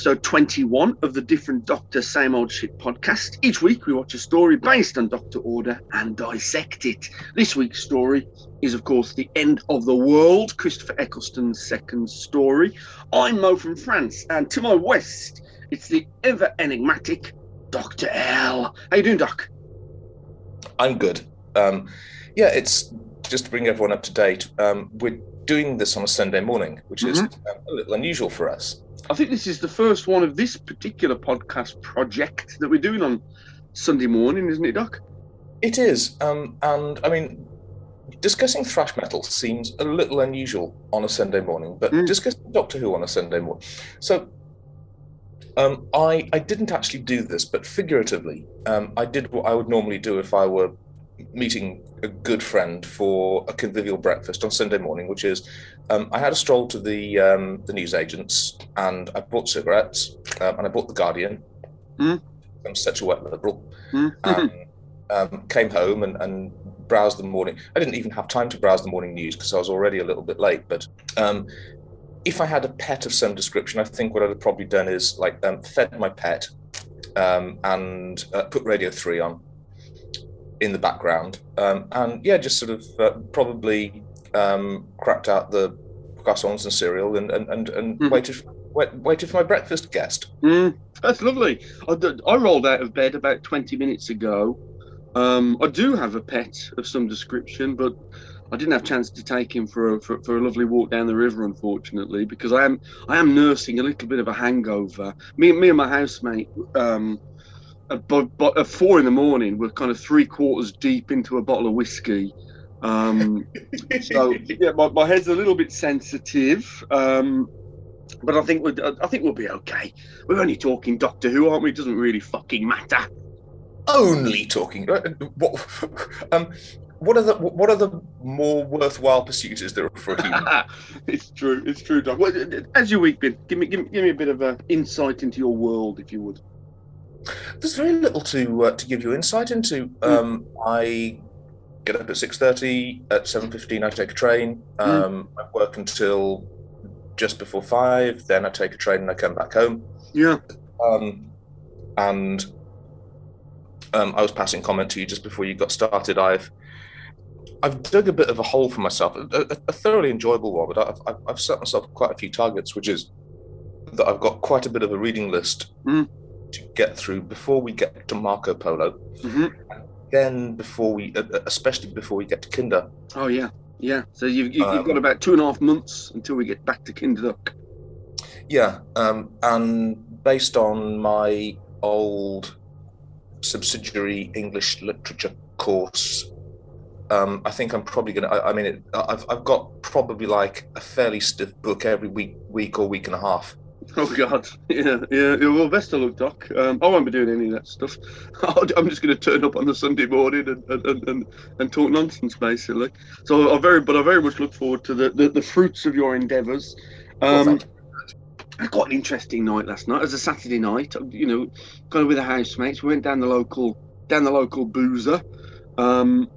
Episode 21 of the Different Doctor Same Old Shit podcast. Each week we watch a story based on Doctor Order and dissect it. This week's story is, of course, The End of the World, Christopher Eccleston's second story. I'm Mo from France, and to my west, it's the ever enigmatic Dr. L. How you doing, Doc? I'm good. Um, yeah, it's just to bring everyone up to date. Um, we're doing this on a Sunday morning, which is Mhm. um, a little unusual for us. I think this is the first one of this particular podcast project that we're doing on Sunday morning, isn't it, Doc? It is, um, and I mean, discussing thrash metal seems a little unusual on a Sunday morning, but Mm. discussing Doctor Who on a Sunday morning. So, um, I I didn't actually do this, but figuratively, um, I did what I would normally do if I were meeting a good friend for a convivial breakfast on Sunday morning, which is um, I had a stroll to the um, the newsagents and I bought cigarettes um, and I bought the Guardian. Mm. I'm such a wet liberal. Hmm? Um, um, came home and, and browsed the morning. I didn't even have time to browse the morning news because I was already a little bit late. But um, if I had a pet of some description, I think what I'd have probably done is like um, fed my pet um, and uh, put Radio Three on in the background, um, and yeah, just sort of uh, probably um, cracked out the croissants and cereal and and and, and Mhm. waited wait, waited for my breakfast guest. Mm, that's lovely. I, I, rolled out of bed about 20 minutes ago. Um, I do have a pet of some description, but I didn't have a chance to take him for a, for, for a lovely walk down the river, unfortunately, because I am I am nursing a little bit of a hangover. Me, me and my housemate, um, at, at four in the morning, we're kind of three quarters deep into a bottle of whiskey. Um, so yeah, my, my head's a little bit sensitive, um, but I think we're, I think we'll be okay. We're only talking Doctor Who, aren't we? It doesn't really fucking matter. only talking uh, what um what are the what are the more worthwhile pursuits is there for a human it's true. It's true, Doc. Well, How's your week been? Give me, give me, give me a bit of a insight into your world, if you would. there's very little to uh, to give you insight into um i get up at 6.30 at 7.15 i take a train um i work until just before five then i take a train and i come back home Yeah. um and um, I was passing comment to you just before you got started. I've I've dug a bit of a hole for myself, a, a, thoroughly enjoyable one, but I've, I've, I've set myself quite a few targets, which is that I've got quite a bit of a reading list Mm. to get through before we get to Marco Polo, hmm then before we, uh, uh, especially before we get to Kinda. Oh yeah, yeah. So you've, you've, you've got Um, about two and a half months until we get back to Kinderduck. Yeah, um, and based on my old subsidiary English literature course, um, I think I'm probably going to. I mean, it, I've I've got probably like a fairly stiff book every week, week or week and a half. Oh God, yeah, yeah. Well, best of luck, Doc. Um, I won't be doing any of that stuff. I'm just going to turn up on the Sunday morning and and, and, and, and talk nonsense, basically. So I very, but I very much look forward to the, the, the fruits of your endeavours. Um, I got an interesting night last night. It was a Saturday night. You know, kind of with the housemates. We went down the local down the local boozer, um,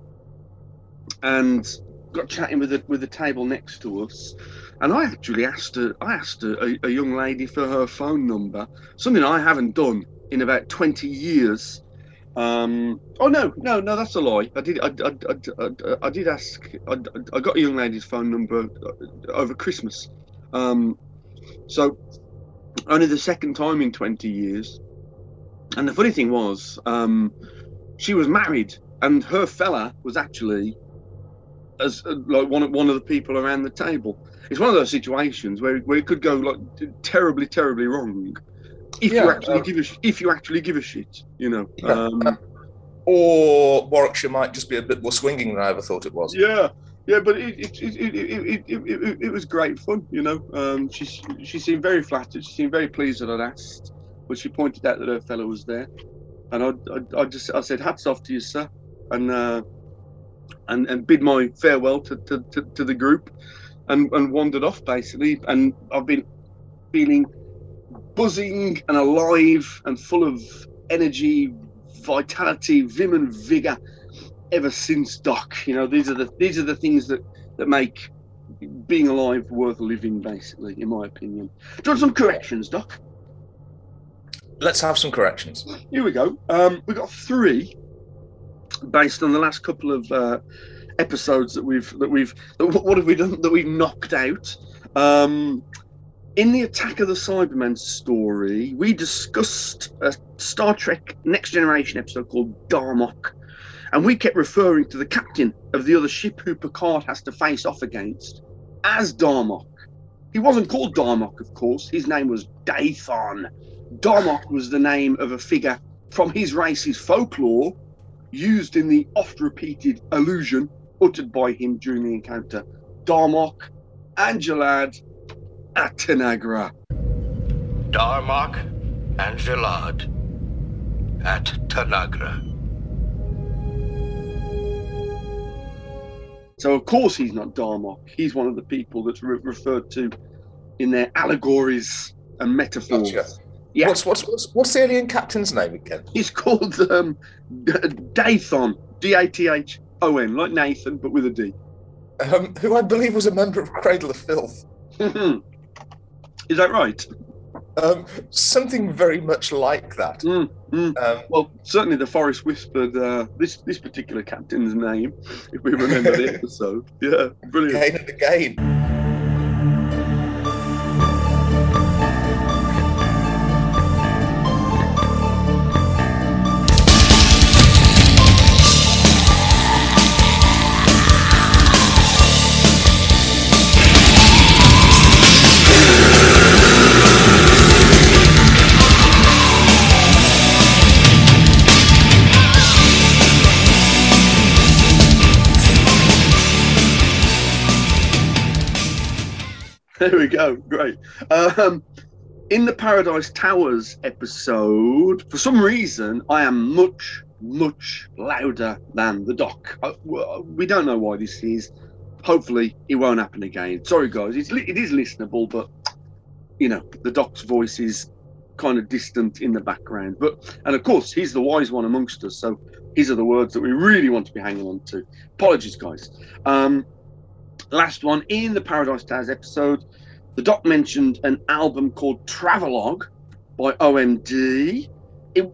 and got chatting with the with the table next to us. And I actually asked her. I asked a, a, a young lady for her phone number. Something I haven't done in about twenty years. Um, oh no, no, no, that's a lie. I did. I, I, I, I, I did ask. I, I got a young lady's phone number uh, over Christmas. Um, so only the second time in 20 years. And the funny thing was, um, she was married, and her fella was actually as uh, like one of one of the people around the table. It's one of those situations where, where it could go like terribly, terribly wrong if you actually uh, give a sh- if you actually give a shit, you know. Yeah. Um, Or Warwickshire might just be a bit more swinging than I ever thought it was. Yeah, yeah, but it it, it, it, it, it, it, it, it was great fun, you know. Um, she she seemed very flattered. She seemed very pleased that I'd asked, but she pointed out that her fellow was there, and I, I, I just I said hats off to you, sir, and uh, and and bid my farewell to, to, to, to the group, and and wandered off basically. And I've been feeling buzzing and alive and full of energy, vitality, vim and vigor ever since Doc. You know, these are the these are the things that that make being alive worth living, basically, in my opinion. Do you want some corrections, Doc? Let's have some corrections. Here we go. Um, we've got three based on the last couple of uh, episodes that we've that we've that, what have we done that we've knocked out. Um, in the Attack of the Cybermen story, we discussed a Star Trek Next Generation episode called Darmok, and we kept referring to the captain of the other ship who Picard has to face off against as Darmok. He wasn't called Darmok, of course. His name was Dathon. Darmok was the name of a figure from his race's folklore, used in the oft-repeated allusion uttered by him during the encounter. Darmok, Angelad, Atanagra. Darmok and Jalad at Tanagra. So of course he's not Darmok. He's one of the people that's re- referred to in their allegories and metaphors. Gotcha. Yeah, What's, what's what's what's the alien captain's name again? he's called um, Dathon, D-A-T-H-O-N, like Nathan but with a D. Um, who I believe was a member of Cradle of Filth. Is that right? Um, something very much like that. Mm, mm. Um, Well, certainly the forest whispered uh, this this particular captain's name, if we remember the episode. Yeah, brilliant. again and again. There we go. Great. Um, in the Paradise Towers episode, for some reason, I am much, much louder than the doc. Uh, well, we don't know why this is. Hopefully, it won't happen again. Sorry, guys. It's, it is listenable, but you know, the doc's voice is kind of distant in the background. But and of course, he's the wise one amongst us. So these are the words that we really want to be hanging on to. Apologies, guys. Um, last one in the Paradise Towers episode, the doc mentioned an album called Travelogue by OMD. It,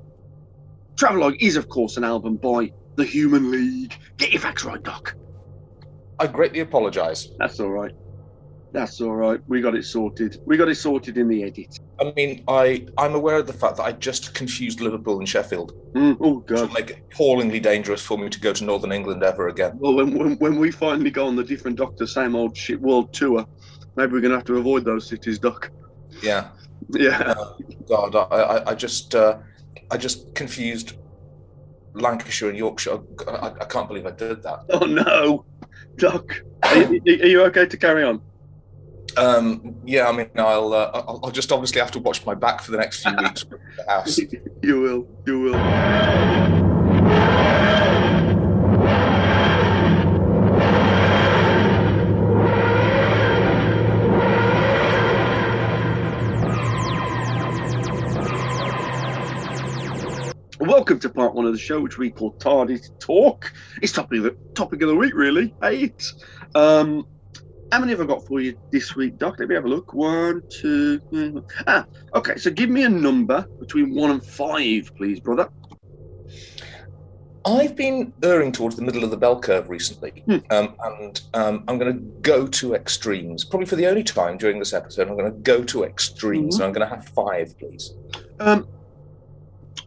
Travelogue is, of course, an album by the Human League. Get your facts right, Doc. I greatly apologise. That's all right. That's all right. We got it sorted. We got it sorted in the edit. I mean, I I'm aware of the fact that I just confused Liverpool and Sheffield, Mm, oh God. make it appallingly dangerous for me to go to Northern England ever again. Well, when, when when we finally go on the different Doctor Same Old Shit World tour, maybe we're gonna have to avoid those cities, Doc. Yeah. Yeah. God, I I, I just uh, I just confused Lancashire and Yorkshire. I, I can't believe I did that. Oh no, Doc. Are are you okay to carry on? Um, yeah, I mean, I'll, uh, I'll I'll just obviously have to watch my back for the next few weeks the house. you will. You will. Welcome to part one of the show, which we call Tardy Talk. It's topic of the topic of the week, really. Eight. Um, how many have I got for you this week, Doc? Let me have a look. One, two. three. Ah, okay. So give me a number between one and five, please, brother. I've been erring towards the middle of the bell curve recently, Hmm. um, and um, I'm going to go to extremes. Probably for the only time during this episode, I'm going to go to extremes, Mhm. and I'm going to have five, please. Um,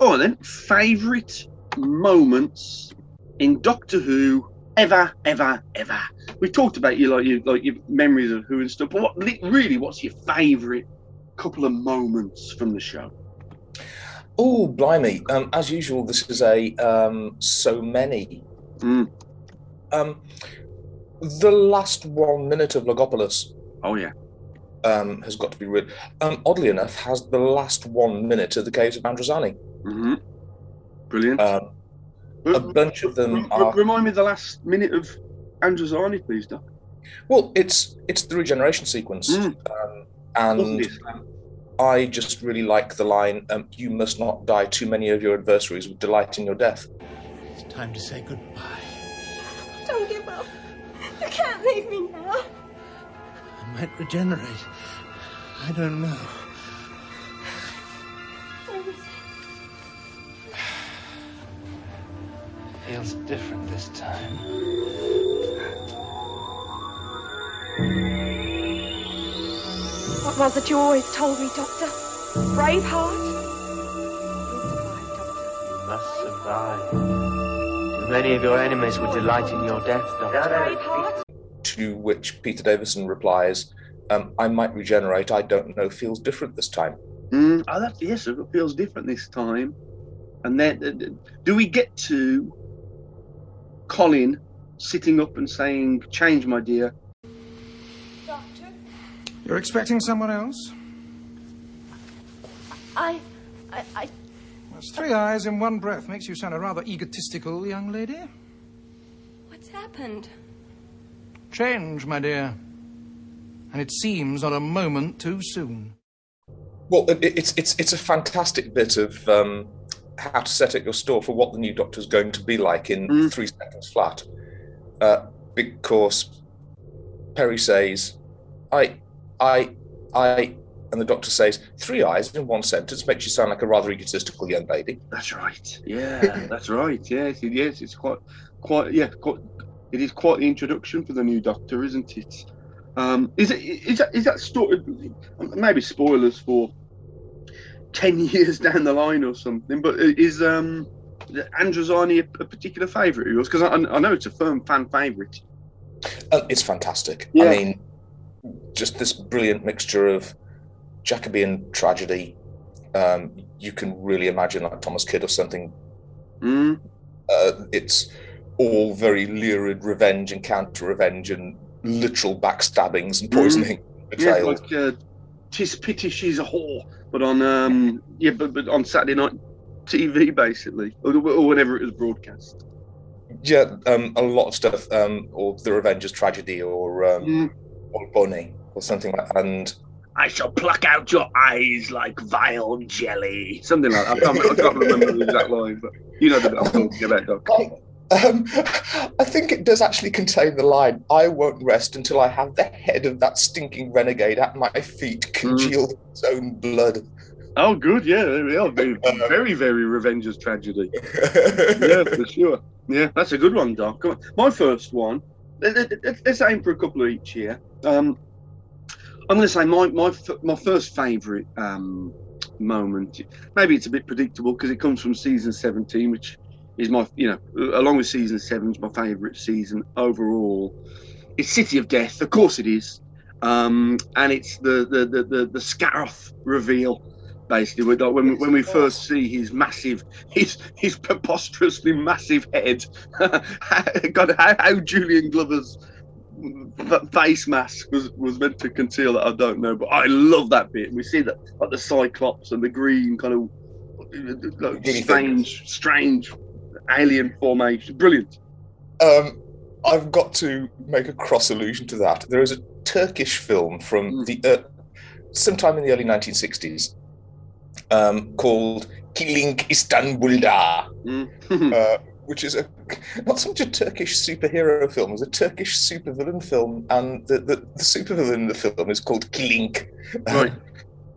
oh, then favorite moments in Doctor Who ever, ever, ever. We talked about you like you like your memories of Who and stuff, but what really, what's your favorite couple of moments from the show? Oh, blimey! Um, as usual, this is a um, so many. Mm. Um, the last one minute of Logopolis Oh yeah, um, has got to be read. Um, oddly enough, has the last one minute of the Caves of Androzani. hmm brilliant. Um, a bunch of them r- r- are Remind me the last minute of Androzani, please, Doc. well, it's it's the regeneration sequence, Mm. um, and I just really like the line, um, "You must not die too many of your adversaries with delight in your death." It's time to say goodbye. Don't give up. You can't leave me now. I might regenerate. I don't know. Feels different this time. What was it you always told me, Doctor? Braveheart? You must survive. Too many of your enemies would delight in your death, Doctor. Braveheart? To which Peter Davison replies, um, I might regenerate, I don't know, feels different this time. Mm, oh, that, yes, it feels different this time. And then, uh, do we get to Colin sitting up and saying, "Change, my dear"? Doctor? You're expecting someone else? I. I. I. That's three eyes in one breath makes you sound a rather egotistical young lady. What's happened? Change, my dear. And it seems not a moment too soon. Well, it's it's it's a fantastic bit of um, how to set up your store for what the new doctor is going to be like in Mm. three seconds flat. Uh, because Peri says, "I, I, I," and the Doctor says, three eyes in one sentence makes you sound like a rather egotistical young lady." That's right. Yeah, that's right. Yes, it, yes, it's quite, quite, yeah, quite. It is quite the introduction for the new Doctor, isn't it? Um, is it? Is that? Is that story? Maybe spoilers for ten years down the line or something. But is um, Androzani a, a particular favourite of yours? Because I, I know it's a firm fan favourite. Uh, it's fantastic. Yeah. I mean, just this brilliant mixture of Jacobean tragedy. Um, you can really imagine like Thomas Kyd or something Mm. uh, it's all very lurid revenge and counter revenge and literal backstabbings and poisoning Yeah, like uh, "Tis pity she's a whore," but on um, yeah, but, but on Saturday night TV basically, or, or whenever it was broadcast. Yeah, um, a lot of stuff, um, or the Revenger's tragedy, or um, Mm. or Bonnie, or something like. That. And I shall pluck out your eyes like vile jelly. Something like that. I can't, I can't remember the exact line, but you know the bit I'm talking about, Doc. Um, I think it does actually contain the line, "I won't rest until I have the head of that stinking renegade at my feet, congealed in its own blood." Oh, good. Yeah, there we are. Very, very, Revenger's tragedy. Yeah, for sure. Yeah, that's a good one, Doc. Come on. My first one. let- let- let- Let's aim for a couple of each here. Um, I'm going to say my my my first favourite um, moment. Maybe it's a bit predictable because it comes from season 17, which is my you know along with season seven is my favourite season overall. It's City of Death, of course it is, um, and it's the the the the, the Scaroth reveal. Basically, when when we first see his massive, his his preposterously massive head, God, how, how Julian Glover's face mask was, was meant to conceal that I don't know, but I love that bit. We see that like the Cyclops and the green kind of like, strange, strange alien formation. Brilliant. Um, I've got to make a cross allusion to that. There is a Turkish film from Mm. the uh, sometime in the early 1960s um, called Kilink Istanbul'da, Mm. uh, which is a not so much a Turkish superhero film, it's a Turkish supervillain film, and the, the, the supervillain in the film is called Kilink. Right.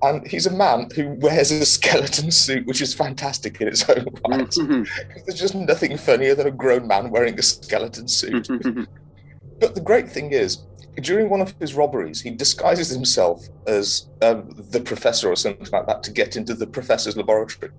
And he's a man who wears a skeleton suit, which is fantastic in its own right. Mhm. There's just nothing funnier than a grown man wearing a skeleton suit. But the great thing is, during one of his robberies, he disguises himself as um, the professor or something like that to get into the professor's laboratory.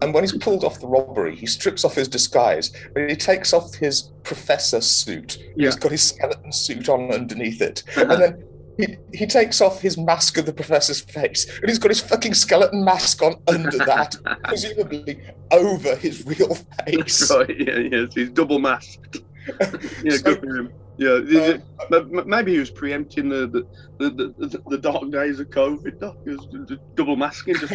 And when he's pulled off the robbery, he strips off his disguise, but he takes off his professor suit. Yeah. He's got his skeleton suit on underneath it. And then he, he takes off his mask of the professor's face, and he's got his fucking skeleton mask on under that, presumably over his real face. right, yeah, yes, he's double masked. yeah, So- good for him. Yeah, Uh, maybe he was preempting the the, the, the, the dark days of COVID. Doc. He was double masking just.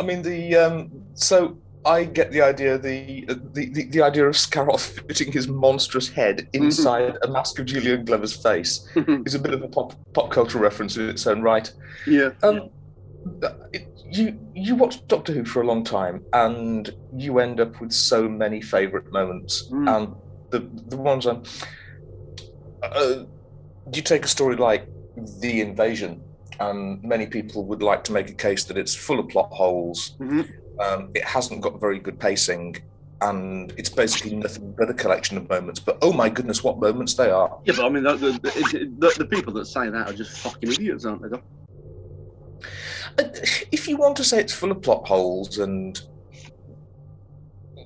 I mean the um, so I get the idea the, the the the idea of Scaroth fitting his monstrous head inside a mask of Julian Glover's face is a bit of a pop pop cultural reference in its own right. yeah. Um, it- you you watch Doctor Who for a long time, and you end up with so many favourite moments, Mm. and the the ones I'm. Uh, you take a story like The Invasion, and many people would like to make a case that it's full of plot holes. Mhm. Um, it hasn't got very good pacing, and it's basically nothing but a collection of moments. But oh my goodness, what moments they are! Yeah, but I mean, the, the, the, the, people that say that are just fucking idiots, aren't they? Uh, If you want to say it's full of plot holes, and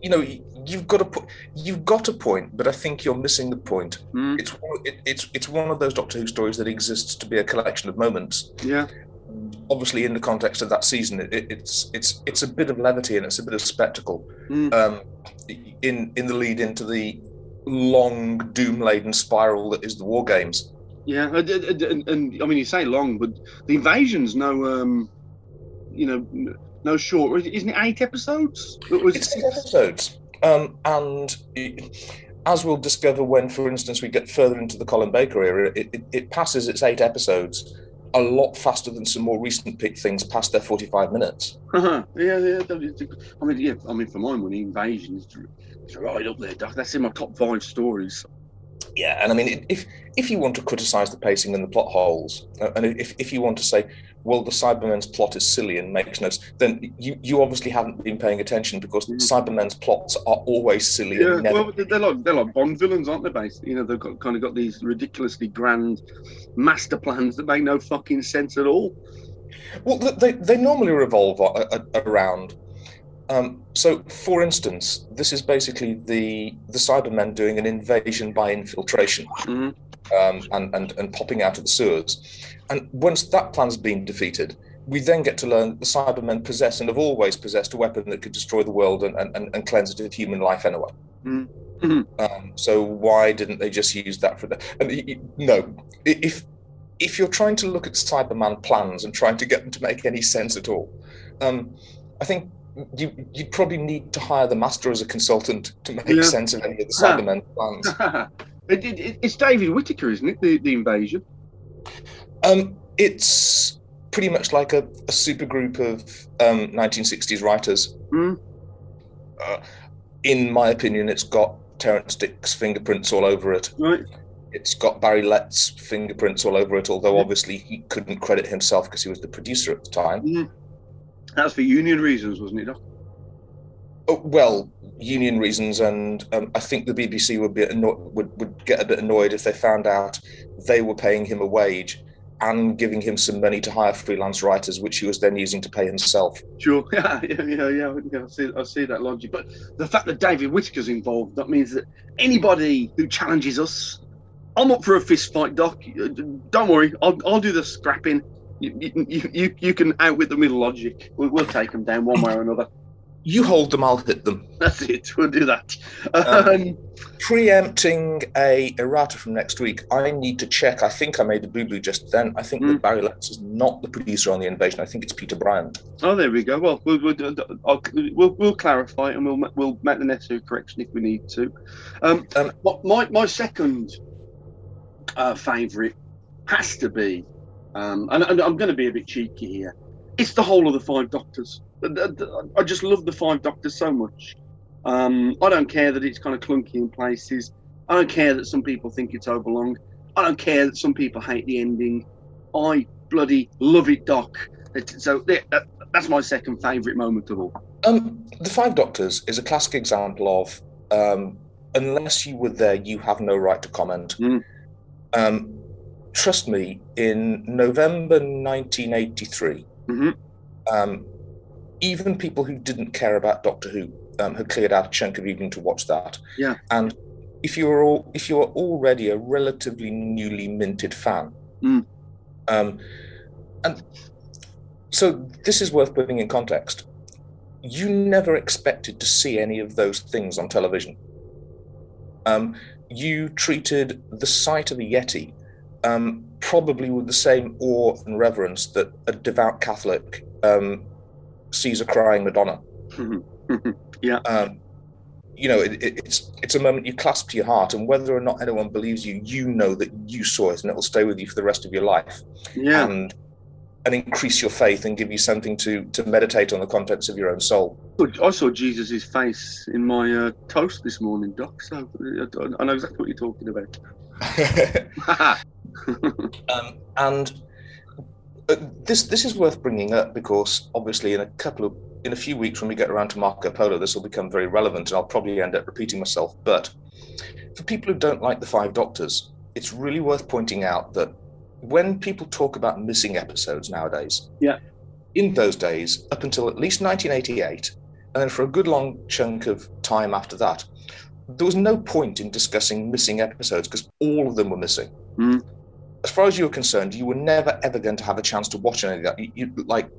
you know, you've got a po- you've got a point, but I think you're missing the point. Mm, It's it, it's it's one of those Doctor Who stories that exists to be a collection of moments. yeah, obviously in the context of that season it, it- it's it's it's a bit of levity and it's a bit of spectacle Mm. um in in the lead into the long doom laden spiral that is the war games yeah. And, and, and, and, I mean, you say long, but the invasion's no, um, you know, no short. Isn't it eight episodes? It was it's eight episodes um and it- as we'll discover when for instance we get further into the colin baker era it, it, it passes its eight episodes a lot faster than some more recent pick things past their 45 minutes yeah, yeah. I mean, yeah. I mean, for my money, invasion is right up there, Doc. That's in my top five stories. Yeah, and I mean, if if you want to criticise the pacing and the plot holes, and if, if you want to say, well, the Cybermen's plot is silly and makes no sense, then you, you obviously haven't been paying attention because Mhm. Cybermen's plots are always silly Yeah, and never. well, they're like they're like Bond villains, aren't they? Basically, you know, they've got kind of got these ridiculously grand master plans that make no fucking sense at all. Well, they, they normally revolve around. Um, so, for instance, this is basically the the Cybermen doing an invasion by infiltration. Mhm. um, and, and, and popping out of the sewers. And once that plan's been defeated, we then get to learn that the Cybermen possess and have always possessed a weapon that could destroy the world and, and, and cleanse it of human life anyway. Mm. Mhm. Um, so why didn't they just use that for that? And y- y- no, if if you're trying to look at Cyberman plans and trying to get them to make any sense at all, um, I think you you'd probably need to hire the master as a consultant to make Yeah. sense of any of the Huh. Cybermen plans. it, it, it- it's David Whitaker, isn't it? The the invasion. Um, it's pretty much like a, a super group of um, 1960s writers. Mm. Uh, in my opinion, it's got Terrance Dicks' fingerprints all over it. Right. It's got Barry Letts' fingerprints all over it, although Yeah. obviously he couldn't credit himself because he was the producer at the time. Mm. That's for union reasons, wasn't it? Doc? Oh, well, union reasons, and um, I think the BBC would be anno- would would get a bit annoyed if they found out they were paying him a wage and giving him some money to hire freelance writers, which he was then using to pay himself. Sure. Yeah, yeah, yeah, yeah. I see, I see that logic. But the fact that David Whitaker's involved, that means that anybody who challenges us, I'm up for a fist fight, Doc. Don't worry, I'll, I'll do the scrapping. You, you, you, you can outwit them with logic. We'll, we'll take them down one way or another. You hold them, I'll hit them. That's it. We'll do that. Um, Um, Preempting a errata from next week, I need to check. I think I made a boo boo just then. I think Mm. that Barry Letts is not the producer on the invasion. I think it's Peter Bryant. oh, there we go. Well, we'll, we'll, we'll, we'll clarify and we'll we'll make the necessary correction if we need to. Um, Um, my- my my second uh, favourite has to be, um, and, and I'm going to be a bit cheeky here. It's the whole of the Five Doctors. I just love the Five Doctors so much. Um, I don't care that it's kind of clunky in places. I don't care that some people think it's overlong. I don't care that some people hate the ending. I bloody love it, Doc. So that's my second favourite moment of all. Um, the Five Doctors is a classic example of um, unless you were there, you have no right to comment. Mm. Um, trust me, in November 1983, Mhm. Even people who didn't care about Doctor Who um, had cleared out a chunk of evening to watch that. Yeah. And if you were all, if you were already a relatively newly minted fan, Mm. um, and so this is worth putting in context. You never expected to see any of those things on television. Um, you treated the sight of a Yeti um, probably with the same awe and reverence that a devout Catholic um, sees a crying Madonna. Yeah. Um, you know, it, it, it's it's a moment you clasp to your heart, and whether or not anyone believes you, you know that you saw it, and it will stay with you for the rest of your life, yeah. and and increase your faith and give you something to to meditate on the contents of your own soul. I saw Jesus's face in my uh, toast this morning, Doc. So I know exactly what you're talking about. um, and uh, this this is worth bringing up because obviously in a couple of in a few weeks when we get around to Marco Polo, this will become very relevant, and I'll probably end up repeating myself. But for people who don't like the Five Doctors, it's really worth pointing out that when people talk about missing episodes nowadays, Yeah. in those days, up until at least 1988, and then for a good long chunk of time after that, there was no point in discussing missing episodes because all of them were missing. Mm. As far as you were concerned, you were never ever going to have a chance to watch any of that. You, you- like,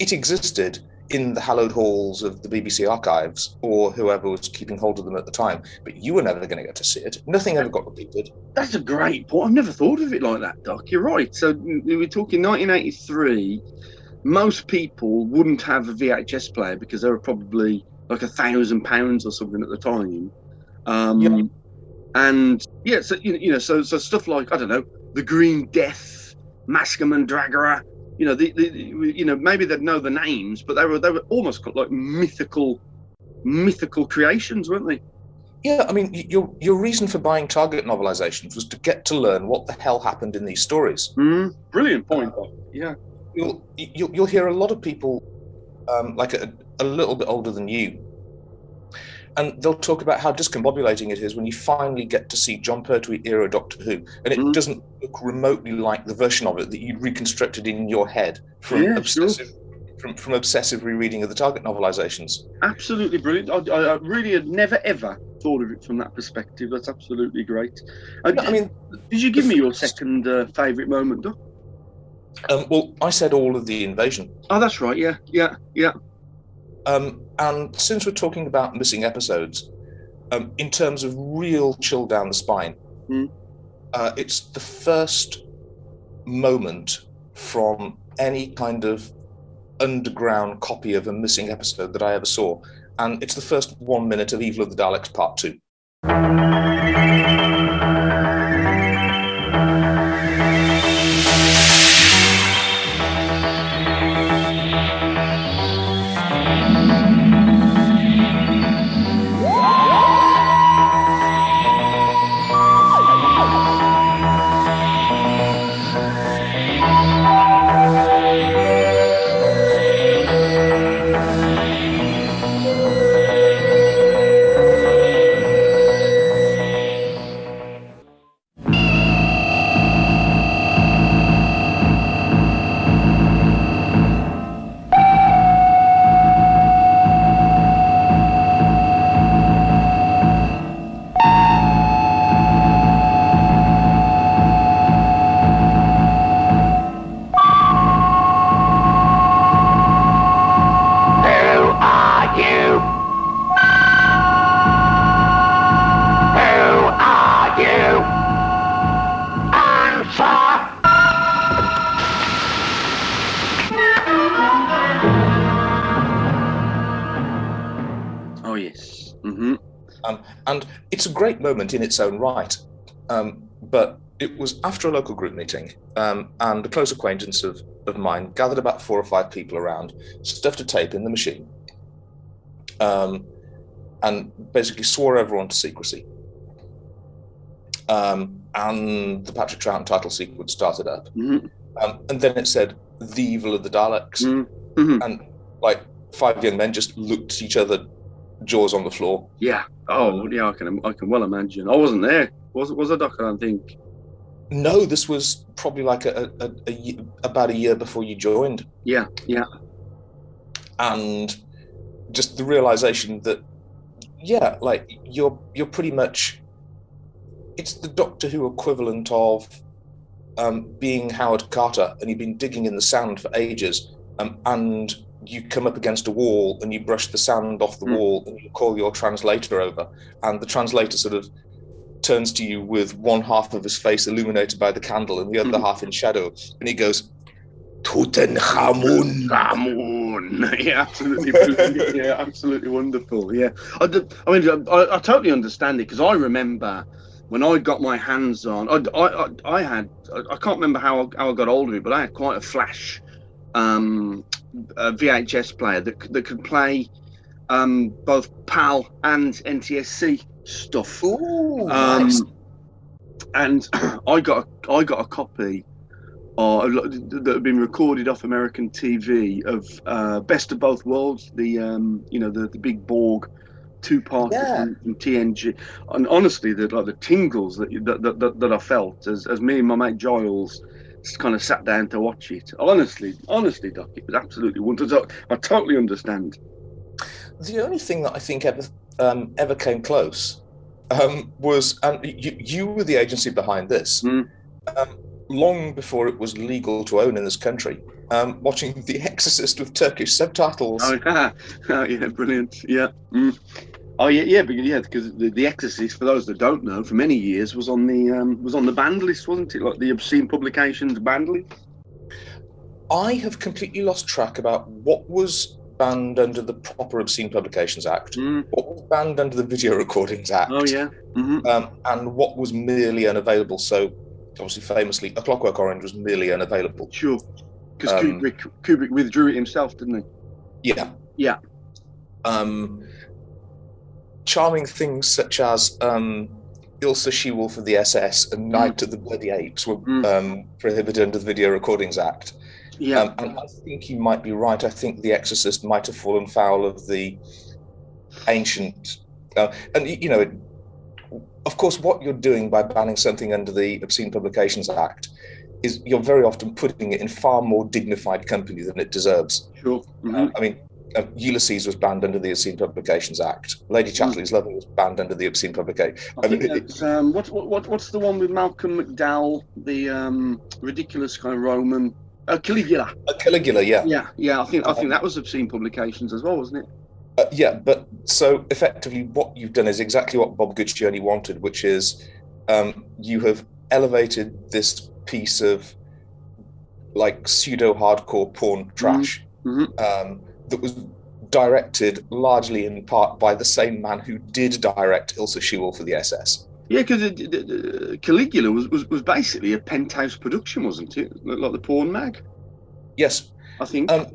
it existed in the hallowed halls of the BBC archives or whoever was keeping hold of them at the time, but you were never going to get to see it. Nothing ever got repeated. That's a great point. I've never thought of it like that, Doc. You're right. So we're talking 1983. Most people wouldn't have a VHS player because they were probably like a thousand pounds or something at the time. Um, Yeah. And yeah, so you you know, so so stuff like I don't know, the Green Death, Masque of Mandragora. You know, the, the you know maybe they'd know the names, but they were they were almost like mythical, mythical creations, weren't they? Yeah, I mean, your your reason for buying Target novelizations was to get to learn what the hell happened in these stories. Mm, brilliant point, Doc. Yeah. You'll you'll, you'll hear a lot of people, um, like a, a little bit older than you, and they'll talk about how discombobulating it is when you finally get to see Jon Pertwee era Doctor Who, and it Mm. doesn't look remotely like the version of it that you reconstructed in your head from Yeah, sure. obsessive. From, from obsessive rereading of the Target novelizations. Absolutely brilliant. I, I, I really had never ever thought of it from that perspective. That's absolutely great. Uh, No, I mean, did you give me your second uh, favourite moment, Doc? um, well, I said all of the invasion. Oh, that's right. Yeah, yeah, yeah. Um, and since we're talking about missing episodes, um, in terms of real chill down the spine, Mm. uh, it's the first moment from any kind of underground copy of a missing episode that I ever saw. And it's the first one minute of Evil of the Daleks Part 2. Moment in its own right. Um, but it was after a local group meeting, um, and a close acquaintance of, of mine gathered about four or five people around, stuffed a tape in the machine, um, and basically swore everyone to secrecy. Um, and the Patrick Troughton title sequence started up. Mm-hmm. Um, and then it said, The Evil of the Daleks. Mm-hmm. And like five young men just looked at each other, jaws on the floor. Yeah. Oh, yeah. I can. I can well imagine. I wasn't there. Was was a doc? I don't think. No, this was probably like a, a, a about a year before you joined, Yeah. Yeah. and just the realization that, yeah, like you're you're pretty much, it's the Doctor Who equivalent of um, being Howard Carter, and you've been digging in the sand for ages, um, and you come up against a wall and you brush the sand off the Mm. wall, and you call your translator over, and the translator sort of turns to you with one half of his face illuminated by the candle and the other Mhm. half in shadow, and he goes, Tutankhamun. On. Yeah, absolutely brilliant. yeah, absolutely wonderful. Yeah, I, I mean, I, I totally understand it because I remember when I got my hands on. I, I, I- had. I, I can't remember how I, how I got hold of it, but I had quite a flash um, a VHS player that that could play um, both PAL and NTSC stuff. Ooh, Um, nice. and I got a, I got a copy uh, that had been recorded off American TV of uh, Best of Both Worlds, the um, you know the, the big Borg two part Yeah. from, from TNG, and honestly, the like the tingles that, that, that, that I felt as, as me and my mate Giles kind of sat down to watch it. Honestly, honestly, Doc, it was absolutely wonderful. I totally understand. The only thing that I think ever um, ever came close um, was, and you, you were the agency behind this, Mm. um, long before it was legal to own in this country. Um, watching The Exorcist with Turkish subtitles. Oh yeah, oh, yeah, brilliant. Yeah. Mm. Oh yeah, yeah, but yeah, because the, the Exorcist, for those that don't know, for many years was on the um, was on the banned list, wasn't it? Like the obscene publications banned list. I have completely lost track about what was banned under the proper Obscene Publications Act, Mm. what was banned under the Video Recordings Act, Oh yeah. hmm um, and what was merely unavailable. So, obviously, famously, A Clockwork Orange was merely unavailable. Sure. Because Um, Kubrick Kubrick withdrew it himself, didn't he? Yeah. Yeah. Um, charming things such as um, Ilsa She-Wolf of the SS and Night of the Bloody Apes were Mm. um, prohibited under the Video Recordings Act. Yeah. Um, and I think you might be right. I think The Exorcist might have fallen foul of the ancient. Uh, and, you know, of course, what you're doing by banning something under the Obscene Publications Act is you're very often putting it in far more dignified company than it deserves. sure. Mhm. Uh, I mean, uh, Ulysses was banned under the Obscene Publications Act. Lady Chatterley's Lover was banned under the Obscene Publication. I think it- that's um, what, what what what's the one with Malcolm McDowell, the um, ridiculous kind of Roman uh, Caligula. Uh, Caligula, yeah. Yeah, yeah. I think I think that was obscene publications as well, wasn't it? Uh, yeah, but so effectively, what you've done is exactly what Bob Guccione wanted, which is um, you have elevated this piece of like pseudo hardcore porn trash Mhm. That was directed largely in part by the same man who did direct Ilsa She-Wolf for the SS. Yeah, because Caligula was, was was basically a penthouse production, wasn't it? Like the porn mag, Yes, I think. Um,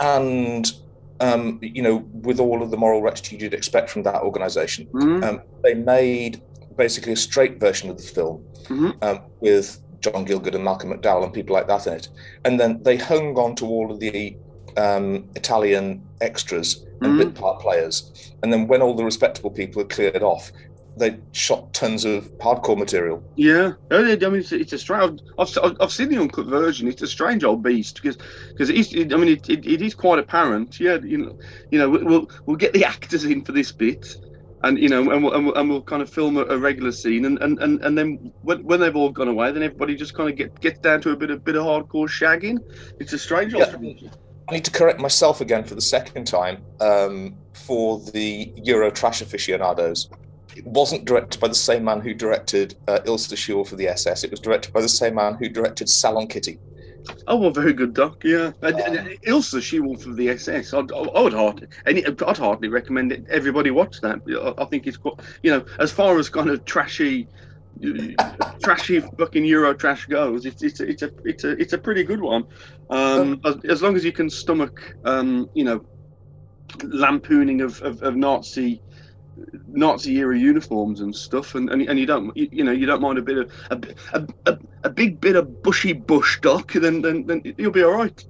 and um, you know, with all of the moral rectitude you'd expect from that organisation, Mhm. um, they made basically a straight version of the film Mhm. um, with John Gielgud and Malcolm McDowell and people like that in it, and then they hung on to all of the um, Italian extras and Mhm. bit part players, and then when all the respectable people had cleared off, they shot tons of hardcore material. Yeah, I mean, it's, it's a strange. I've, I've, I've seen the uncut version. It's a strange old beast because because it is. It, I mean, it, it, it is quite apparent. Yeah, you know, you know, we'll we'll get the actors in for this bit, and you know, and we'll, and we'll, and we'll kind of film a, a regular scene, and, and, and, and then when, when they've all gone away, then everybody just kind of get gets down to a bit of bit of hardcore shagging. It's a strange old Yeah. tradition. I need to correct myself again for the second time um, for the Euro trash aficionados. It wasn't directed by the same man who directed uh, Ilsa Shore for the SS. It was directed by the same man who directed Salon Kitty. Oh, well, very good, Doc. Yeah, and, Um, and she wolf of the SS. I'd, I would hardly, any, I'd hardly recommend it. Everybody watch that. I, I think it's quite, you know, as far as kind of trashy, trashy fucking Euro trash goes, it's it's a, it's a it's a it's a pretty good one. Um, as, as long as you can stomach, um, you know, lampooning of, of, of Nazi. Nazi era uniforms and stuff, and, and, and you don't you, you know you don't mind a bit of a, a, a, a big bit of bushy bush doc, then then, then you'll be all right.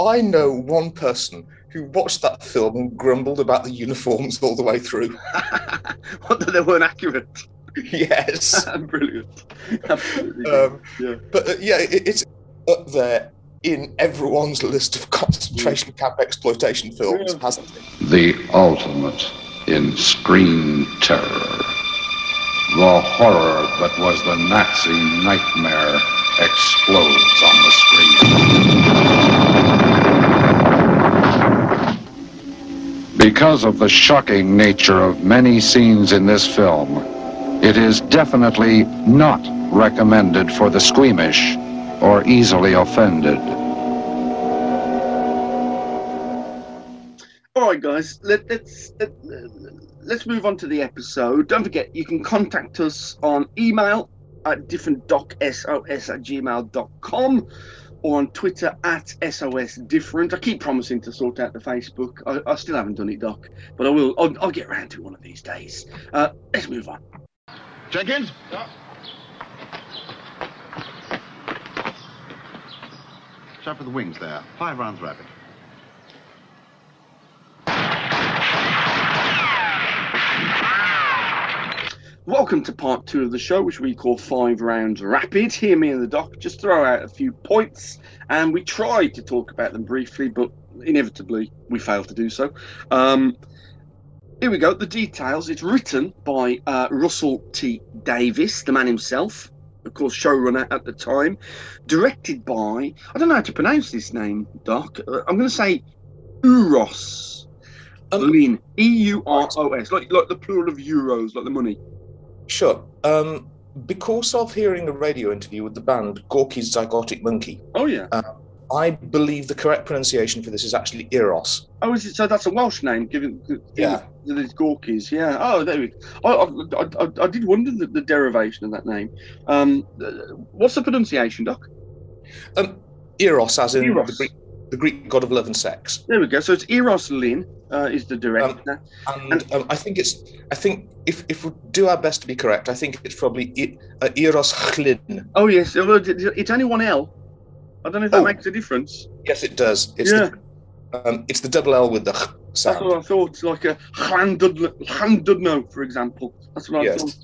I know one person who watched that film and grumbled about the uniforms all the way through. what that they weren't accurate. yes. Brilliant. Absolutely. Um, Yeah. But uh, yeah, it, it's up there in everyone's list of concentration camp exploitation films, Yeah. hasn't it? the ultimate in screen terror. The horror that was the Nazi nightmare explodes on the screen. Because of the shocking nature of many scenes in this film, it is definitely not recommended for the squeamish or easily offended. All right, guys. Let, let's let, let's move on to the episode. Don't forget, you can contact us on email at differentdocsos at gmail.com or on Twitter at SOS Different. I keep promising to sort out the Facebook. I, I still haven't done it, Doc, but I will. I'll, I'll get around to one of these days. Uh, let's move on. Jenkins? Yeah. Shot for the wings there. Five rounds rapid. Welcome to part two of the show, which we call Five Rounds Rapid. Hear me and the doc just throw out a few points, and we try to talk about them briefly, but inevitably we fail to do so. Um, here we go. The details. It's written by uh, Russell T. Davies, the man himself, of course, showrunner at the time. Directed by I don't know how to pronounce this name, Doc. Uh, I'm going to say Uros. Um, Lyn, E U R O S, like like the plural of euros, like the money. Sure. Um, because of hearing a radio interview with the band Gorky's Zygotic Mynci, Oh yeah. I believe the correct pronunciation for this is actually Eros. Oh, is it? So that's a Welsh name, given Yeah. that it's Gorky's. Yeah. Oh, there we. I, I, I, I did wonder the, the derivation of that name. Um, what's the pronunciation, Doc? Um, Eros, as in Eros. The, Greek, the Greek god of love and sex. There we go. So it's Eros Lin uh, is the director. And um, I think it's, I think if, if we do our best to be correct, I think it's probably uh, Eros Chlin. oh yes, it's only one L. I don't know if that Oh. makes a difference. Yes, it does. It's Yeah. the, um, it's the double L with the ch That's sound. what I thought. It's like a Llandudno, for example. That's what I Yes. thought.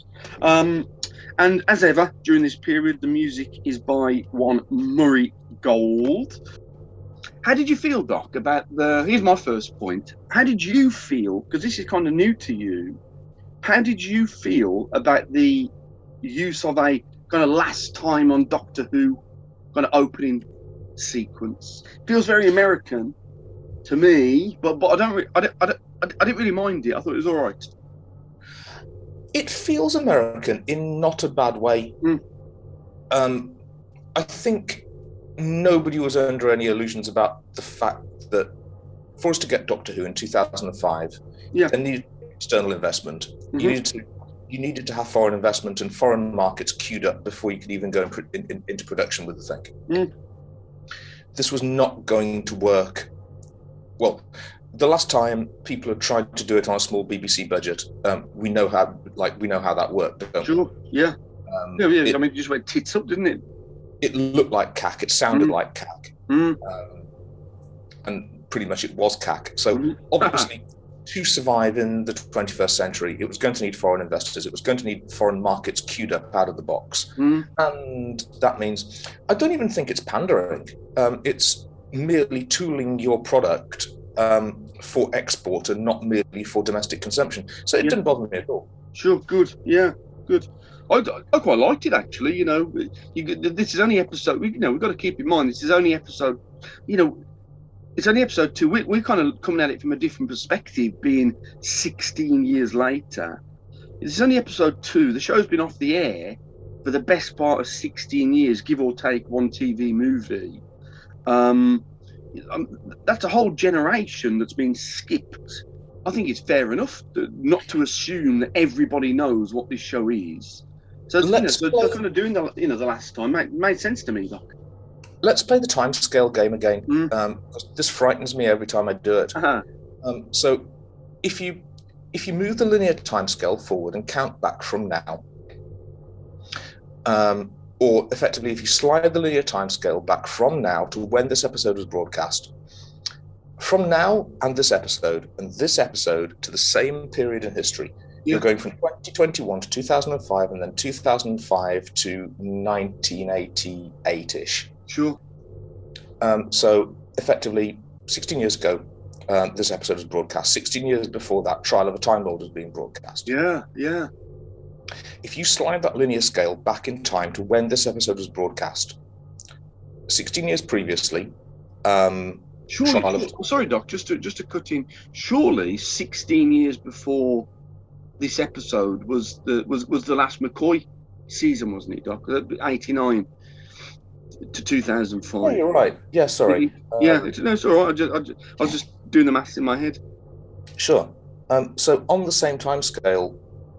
Um, and as ever, during this period, the music is by one Murray Gold. How did you feel, Doc, about the? Here's my first point. How did you feel? Because this is kind of new to you. How did you feel about the use of a kind of last time on Doctor Who kind of opening sequence? Feels very American to me, but but I don't, re- I don't, I don't, I I didn't really mind it. I thought it was all right. It feels American in not a bad way. Mm. Um, I think nobody was under any illusions about the fact that for us to get Doctor Who in 2005, Yeah. there needed external investment. Mhm. You needed to you needed to have foreign investment and foreign markets queued up before you could even go in, in- into production with the thing. Mm. This was not going to work. Well, the last time people had tried to do it on a small BBC budget, um, we know how like we know how that worked. Sure. Yeah. Um, Yeah. yeah. it, I mean, it just went tits up, didn't it? it looked like cack. It sounded Mm. like cack, Mm. um, and pretty much it was cack. So Mhm. obviously, to survive in the 21st century, it was going to need foreign investors. It was going to need foreign markets queued up out of the box, Mm. and that means I don't even think it's pandering. Um, it's merely tooling your product um, for export and not merely for domestic consumption. So it Yeah. didn't bother me at all. Sure. Good. Yeah. Good. I, I quite liked it actually. You know, you, this is only episode. You know, we've got to keep in mind this is only episode. You know, it's only episode two. We, we're kind of coming at it from a different perspective, being 16 years later. It's only episode two. The show's been off the air for the best part of 16 years, give or take one TV movie. Um, um, that's a whole generation that's been skipped. I think it's fair enough to, not to assume that everybody knows what this show is. So, you know, so kind of doing the you know the last time made, made sense to me, Doc. Let's play the time scale game again. Mm. Um, this frightens me every time I do it. Uh-huh. Um, so if you if you move the linear time scale forward and count back from now, um, or effectively if you slide the linear time scale back from now to when this episode was broadcast, from now and this episode and this episode to the same period in history, Yeah. you're going from 2021 to 2005 and then 2005 to 1988-ish. Sure. Um, so effectively, 16 years ago, um, this episode was broadcast. 16 years before that, Trial of a Time Lord was being broadcast. Yeah. Yeah. If you slide that linear scale back in time to when this episode was broadcast, 16 years previously, um, Surely. Of- sorry, Doc. Just to just to cut in. Surely, 16 years before this episode was the was was the last McCoy season, wasn't it, Doc? Uh, 89 to 2005. oh, you're right. Yeah, sorry. Yeah, Um, it's, no, it's all right. I, just, I, just, I was just doing the maths in my head. Sure. Um, so on the same time scale,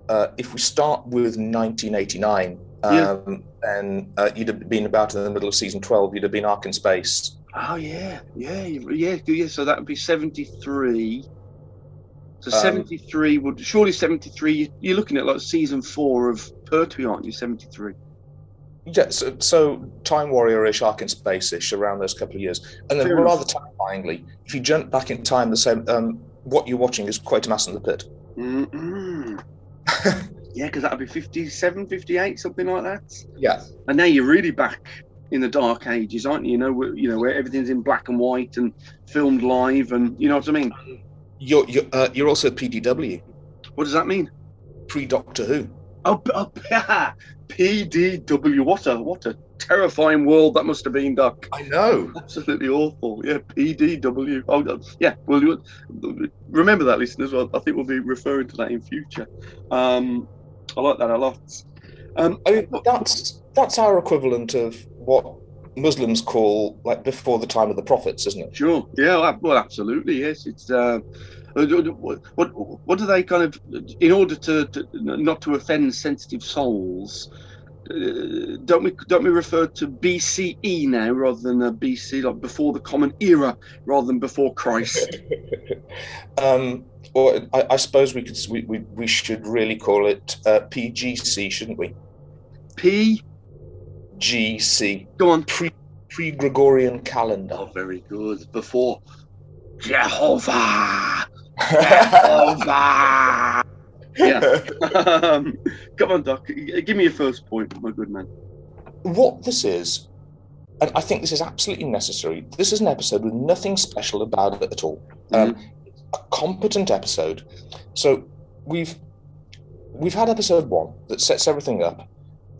uh, if we start with 1989, um, Yeah. then uh, you'd have been about in the middle of season 12. You'd have been Ark in Space. Oh yeah, yeah, yeah, yeah. So that would be seventy-three. So Um, seventy-three would surely seventy-three. you- You're looking at like season four of Pertwee, aren't you? Seventy-three. Yeah, so, so Time Warrior-ish, Ark in Space-ish around those couple of years, and then Fair rather terrifyingly, if you jump back in time, the same um, what you're watching is Quatermass and the Pit. Yeah, because that'd be 57, 58, something like that. Yeah, And now you're really back in the dark ages, aren't you? You know, where, you know where everything's in black and white and filmed live, and you know what I mean. you're you're, uh, you're also PDW, What does that mean? pre Doctor Who. Oh, oh PDW. What a what a terrifying world that must have been, Doc. I know. Absolutely awful. Yeah, PDW. Oh, yeah. Well, you- remember that, listeners. Well, I think we'll be referring to that in future. Um, I like that a lot. Um, I mean, that's that's our equivalent of what Muslims call like before the time of the prophets, isn't it? Sure. Yeah. Well, absolutely. Yes. It's. Uh, uh, what, what what do they kind of in order to, to not to offend sensitive souls uh, don't we don't we refer to BCE now rather than a BC like before the common era rather than before Christ um, or I, I suppose we could we, we, we should really call it uh, PGC, shouldn't we? P GC, go on. Pre pre Gregorian calendar. oh very good. Before Jehovah. Jehovah. Yeah. Um, come on Doc. Give me your first point my good man. What this is, and I think this is absolutely necessary. This is an episode with nothing special about it at all. Um, a competent episode. So we've we've had episode one that sets everything up.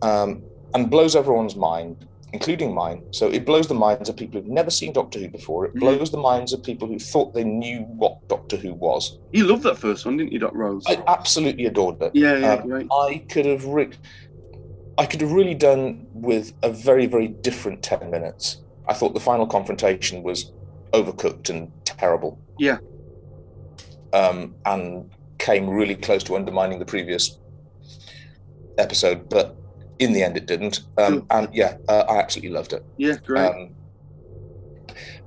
Um, and blows everyone's mind, including mine. So it blows the minds of people who've never seen Doctor Who before. It Mhm. blows the minds of people who thought they knew what Doctor Who was. you loved that first one didn't you Doc Rose I absolutely adored it. yeah yeah Um, great I could have re- I could have really done with a very very different ten minutes. I thought the final confrontation was overcooked and terrible. Yeah. Um, and came really close to undermining the previous episode, but in the end it didn't. Um, Sure. And yeah, uh, I absolutely loved it. yeah great Um,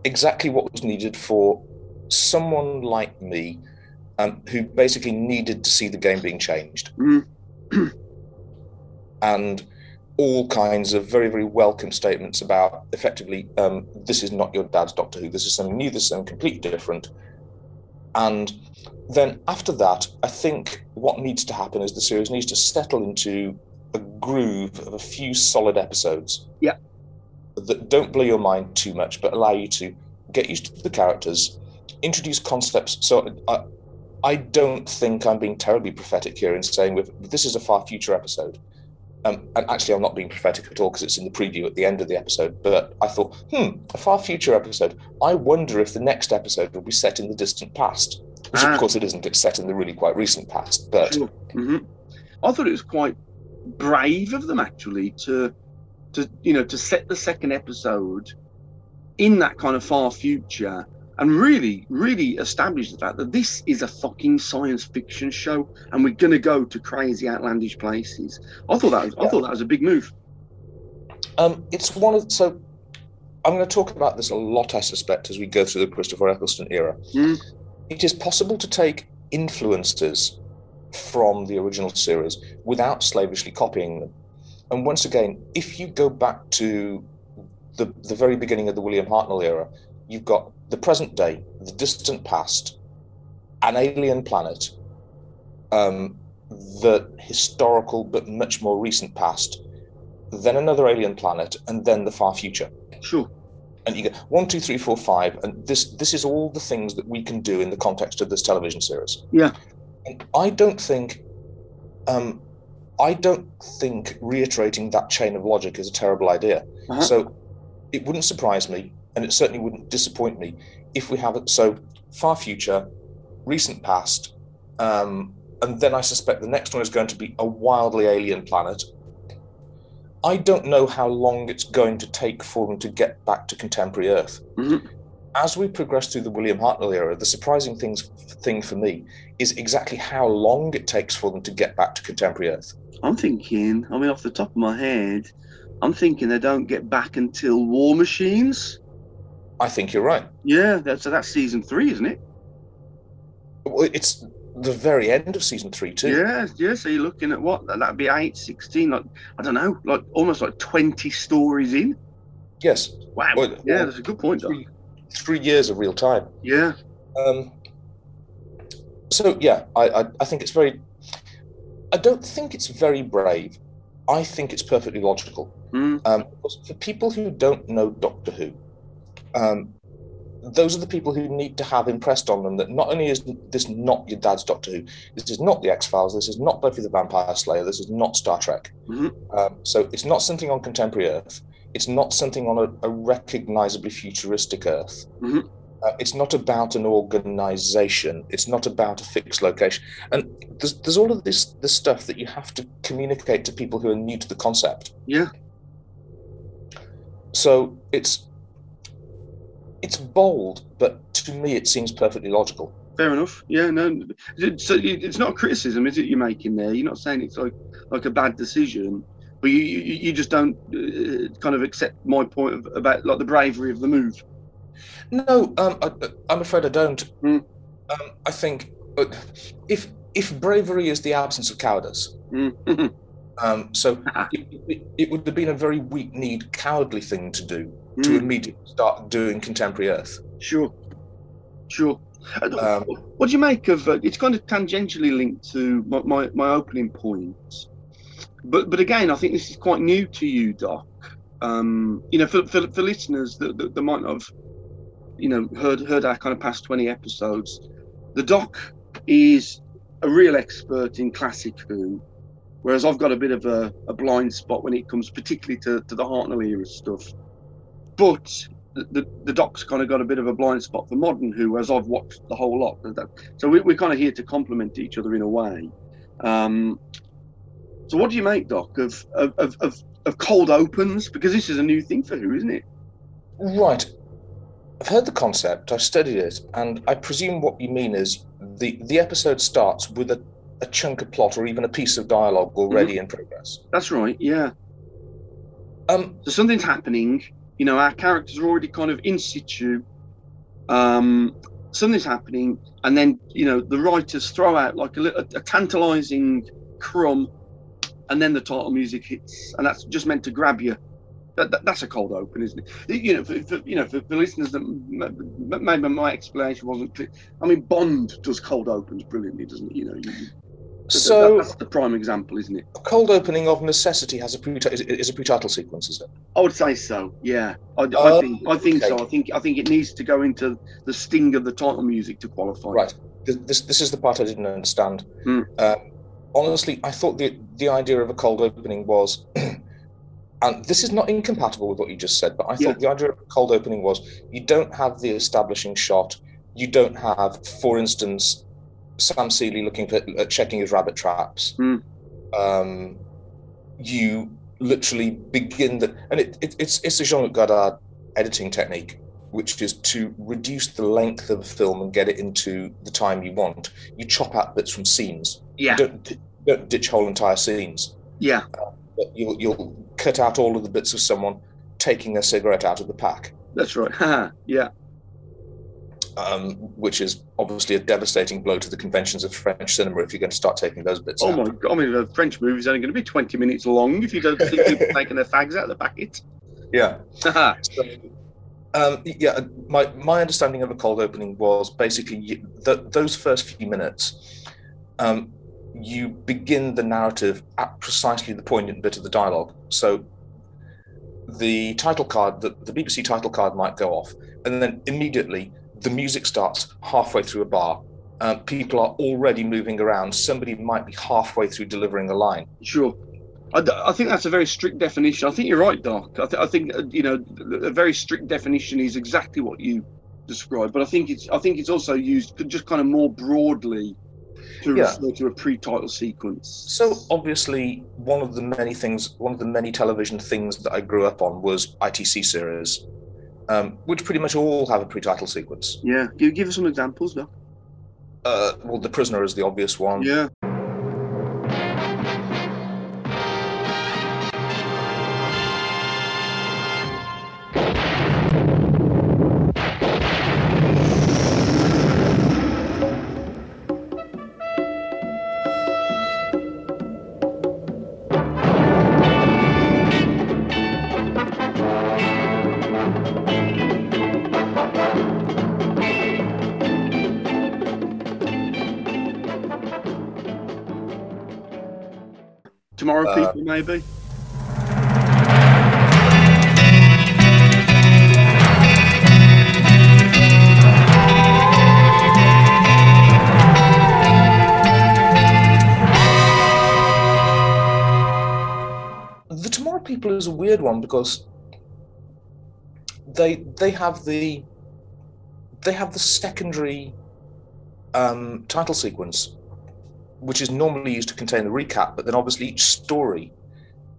exactly what was needed for someone like me, um, who basically needed to see the game being changed, Mm. and all kinds of very, very welcome statements about effectively, um, this is not your dad's Doctor Who. This is something new. This is something completely different. And then after that, I think what needs to happen is the series needs to settle into a groove of a few solid episodes Yeah. that don't blow your mind too much, but allow you to get used to the characters, introduce concepts. So I, I don't think I'm being terribly prophetic here in saying with this is a far future episode. Um, and actually, I'm not being prophetic at all because it's in the preview at the end of the episode. But I thought, hmm, a far future episode. I wonder if the next episode will be set in the distant past. Which, Ah. of course, it isn't. It's set in the really quite recent past. But Sure. hmm I thought it was quite brave of them actually to, to you know, to set the second episode in that kind of far future and really, really establish the fact that this is a fucking science fiction show and we're gonna go to crazy, outlandish places. I thought that was, I thought that was a big move. Um, it's one of so. I'm going to talk about this a lot, I suspect, as we go through the Christopher Eccleston era. Mm. It is possible to take influences from the original series without slavishly copying them. And once again, if you go back to the the very beginning of the William Hartnell era, you've got the present day, the distant past, an alien planet, um, the historical but much more recent past, then another alien planet, and then the far future. Sure. And you go one, two, three, four, five, and this this is all the things that we can do in the context of this television series. Yeah. And I don't think, um, I don't think reiterating that chain of logic is a terrible idea. Uh-huh. So it wouldn't surprise me, and it certainly wouldn't disappoint me if we have it. So far future, recent past, um, and then I suspect the next one is going to be a wildly alien planet. I don't know how long it's going to take for them to get back to contemporary Earth. Mhm. As we progress through the William Hartnell era, the surprising things, thing for me is exactly how long it takes for them to get back to contemporary Earth. I'm thinking, I mean, off the top of my head, I'm thinking they don't get back until War Machines. I think you're right. Yeah, that's so that's season three, isn't it? Well, it's the very end of season three too. Yeah, yeah. So you're looking at what? That'd be 8, 16, like, I don't know, like almost like 20 stories in. Yes. Wow. Well, yeah, well, that's a good point, Three, three years of real time. Yeah. Um, so yeah, I, I I think it's very. I don't think it's very brave. I think it's perfectly logical. Mm. Um, for people who don't know Doctor Who, um, those are the people who need to have impressed on them that not only is this not your dad's Doctor Who, this is not the X Files, this is not Buffy the Vampire Slayer, this is not Star Trek. Mhm. Um, so it's not something on contemporary Earth. It's not something on a, a recognizably futuristic Earth. Mhm. Uh, it's not about an organization. It's not about a fixed location. And there's, there's all of this this stuff that you have to communicate to people who are new to the concept. Yeah. So it's it's bold, but to me it seems perfectly logical. Fair enough. Yeah, no. So it's not a criticism, is it? You're making there. You're not saying it's like like a bad decision, but you you, you just don't uh, kind of accept my point of, about like the bravery of the move. No, um, I, I'm afraid I don't. Hmm. Um, I think uh, if if bravery is the absence of cowardice, Mm. um, so it, it, it would have been a very weak-kneed, cowardly thing to do to Mm. immediately start doing contemporary Earth. Sure, sure. Uh, Um, what do you make of? Uh, it's kind of tangentially linked to my, my, my opening point, but but again, I think this is quite new to you, Doc. Um, you know, for, for, for listeners that, that, that might not have, you know, heard heard our kind of past twenty episodes, the Doc is a real expert in classic Who, whereas I've got a bit of a, a blind spot when it comes particularly to, to the Hartnell era stuff. But the, the, the Doc's kind of got a bit of a blind spot for modern Who, as I've watched the whole lot. So we, we're kind of here to complement each other in a way. Um, so what do you make, Doc, of of, of, of cold opens? Because this is a new thing for Who, isn't it? Right. I've heard the concept, I've studied it, and I presume what you mean is the, the episode starts with a, a chunk of plot or even a piece of dialogue already in progress. That's right. Yeah. Um, So something's happening. You know, our characters are already kind of in situ. Um, something's happening, and then you know the writers throw out like a, a, a tantalising crumb, and then the title music hits, and that's just meant to grab you. That, that, that's a cold open, isn't it? You know, for, for you know, for, for listeners that maybe my explanation wasn't clear. I mean, Bond does cold opens brilliantly, doesn't it? You know, you, you- that- so that's the prime example, isn't it? a cold opening of necessity has a pre is, is a pre-title sequence, is it? I would say so. Yeah, I, I Oh, think I think so. I think I think it needs to go into the sting of the title music to qualify. Right. This this is the part I didn't understand. Hmm. Um, honestly, I thought the the idea of a cold opening was, and this is not incompatible with what you just said, but I thought Yeah. the idea of a cold opening was you don't have the establishing shot. You don't have, for instance, Sam Seeley looking for uh, checking his rabbit traps. Hmm. Um, you literally begin the, and it, it, it's it's a Jean-Luc Godard editing technique which is to reduce the length of a film and get it into the time you want. You chop out bits from scenes. Yeah, You don't, don't ditch whole entire scenes. yeah, But you'll, you'll cut out all of the bits of someone taking their cigarette out of the pack, that's right. Yeah, um, which is obviously a devastating blow to the conventions of French cinema if you're going to start taking those bits oh out. my god! I mean, the French movie's only going to be twenty minutes long if you don't see people taking their fags out of the packet. Yeah. So, um, yeah, my my understanding of a cold opening was basically you, th- those first few minutes. Um, you begin the narrative at precisely the poignant bit of the dialogue. So the title card, the, the BBC title card might go off, and then immediately the music starts halfway through a bar. Um, people are already moving around. Somebody might be halfway through delivering a line. sure. I think that's a very strict definition. I think you're right, Doc. I, th- I think uh, you know a very strict definition is exactly what you described. But I think it's I think it's also used just kind of more broadly to Yeah. refer to a pre-title sequence. So obviously, one of the many things, one of the many television things that I grew up on was ITC series, um, which pretty much all have a pre-title sequence. Yeah, give, give us some examples, Doc. Uh, well, The Prisoner is the obvious one. Yeah. Maybe. The Tomorrow People is a weird one because they they have the they have the secondary um, title sequence, which is normally used to contain the recap, but then obviously each story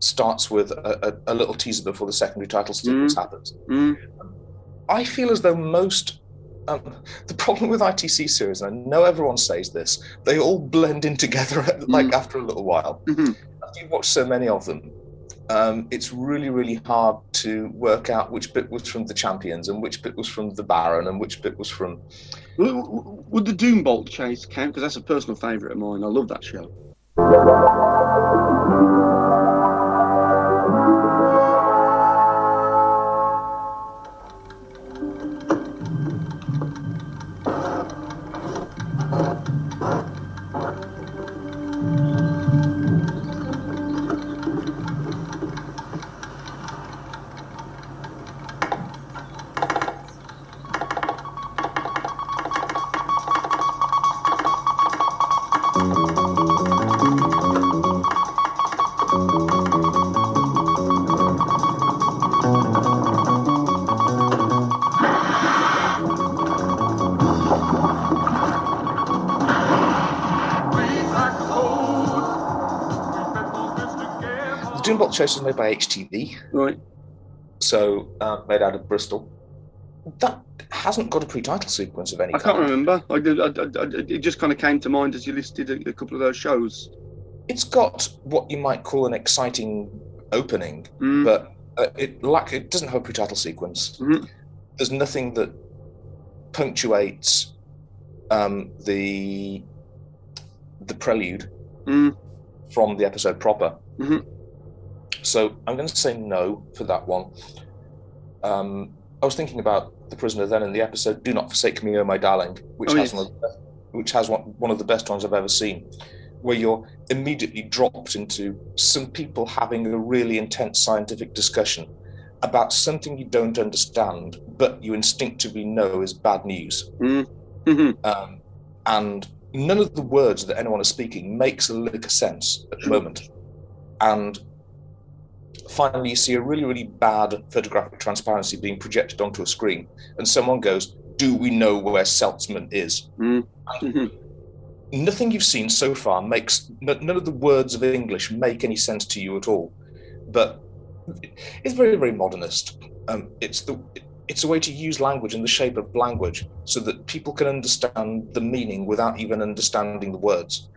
starts with a, a, a little teaser before the secondary title sequence happens. Mm. I feel as though most um, the problem with ITC series, and I know everyone says this, they all blend in together like after a little while. Mhm. After you watch so many of them, um, it's really, really hard to work out which bit was from the champions and which bit was from the Baron and which bit was from. Would the Doombolt chase count? Because that's a personal favourite of mine. I love that show. Chase was made by HTV, Right. so uh, made out of Bristol. That hasn't got a pre-title sequence of any I can't remember. I did, I, I, it just kind of came to mind as you listed a, a couple of those shows. It's got what you might call an exciting opening, Mm. but uh, it lack it doesn't have a pre-title sequence. Mhm. There's nothing that punctuates um, the the prelude Mm. from the episode proper. Mhm. So I'm going to say no for that one. Um, I was thinking about the prisoner then in the episode "Do Not Forsake Me, Oh My Darling," which Oh, has yes. one of the best, which has one, one of the best ones I've ever seen, where you're immediately dropped into some people having a really intense scientific discussion about something you don't understand, but you instinctively know is bad news. Mm. Mhm. Um, and none of the words that anyone is speaking makes a lick of sense at the moment. And finally, you see a really, really bad photographic transparency being projected onto a screen, and someone goes, Do we know where Seltzman is? Mm. Mhm. Nothing you've seen so far makes none of the words of English make any sense to you at all. But it's very, very modernist. Um, it's the it's a way to use language in the shape of language so that people can understand the meaning without even understanding the words.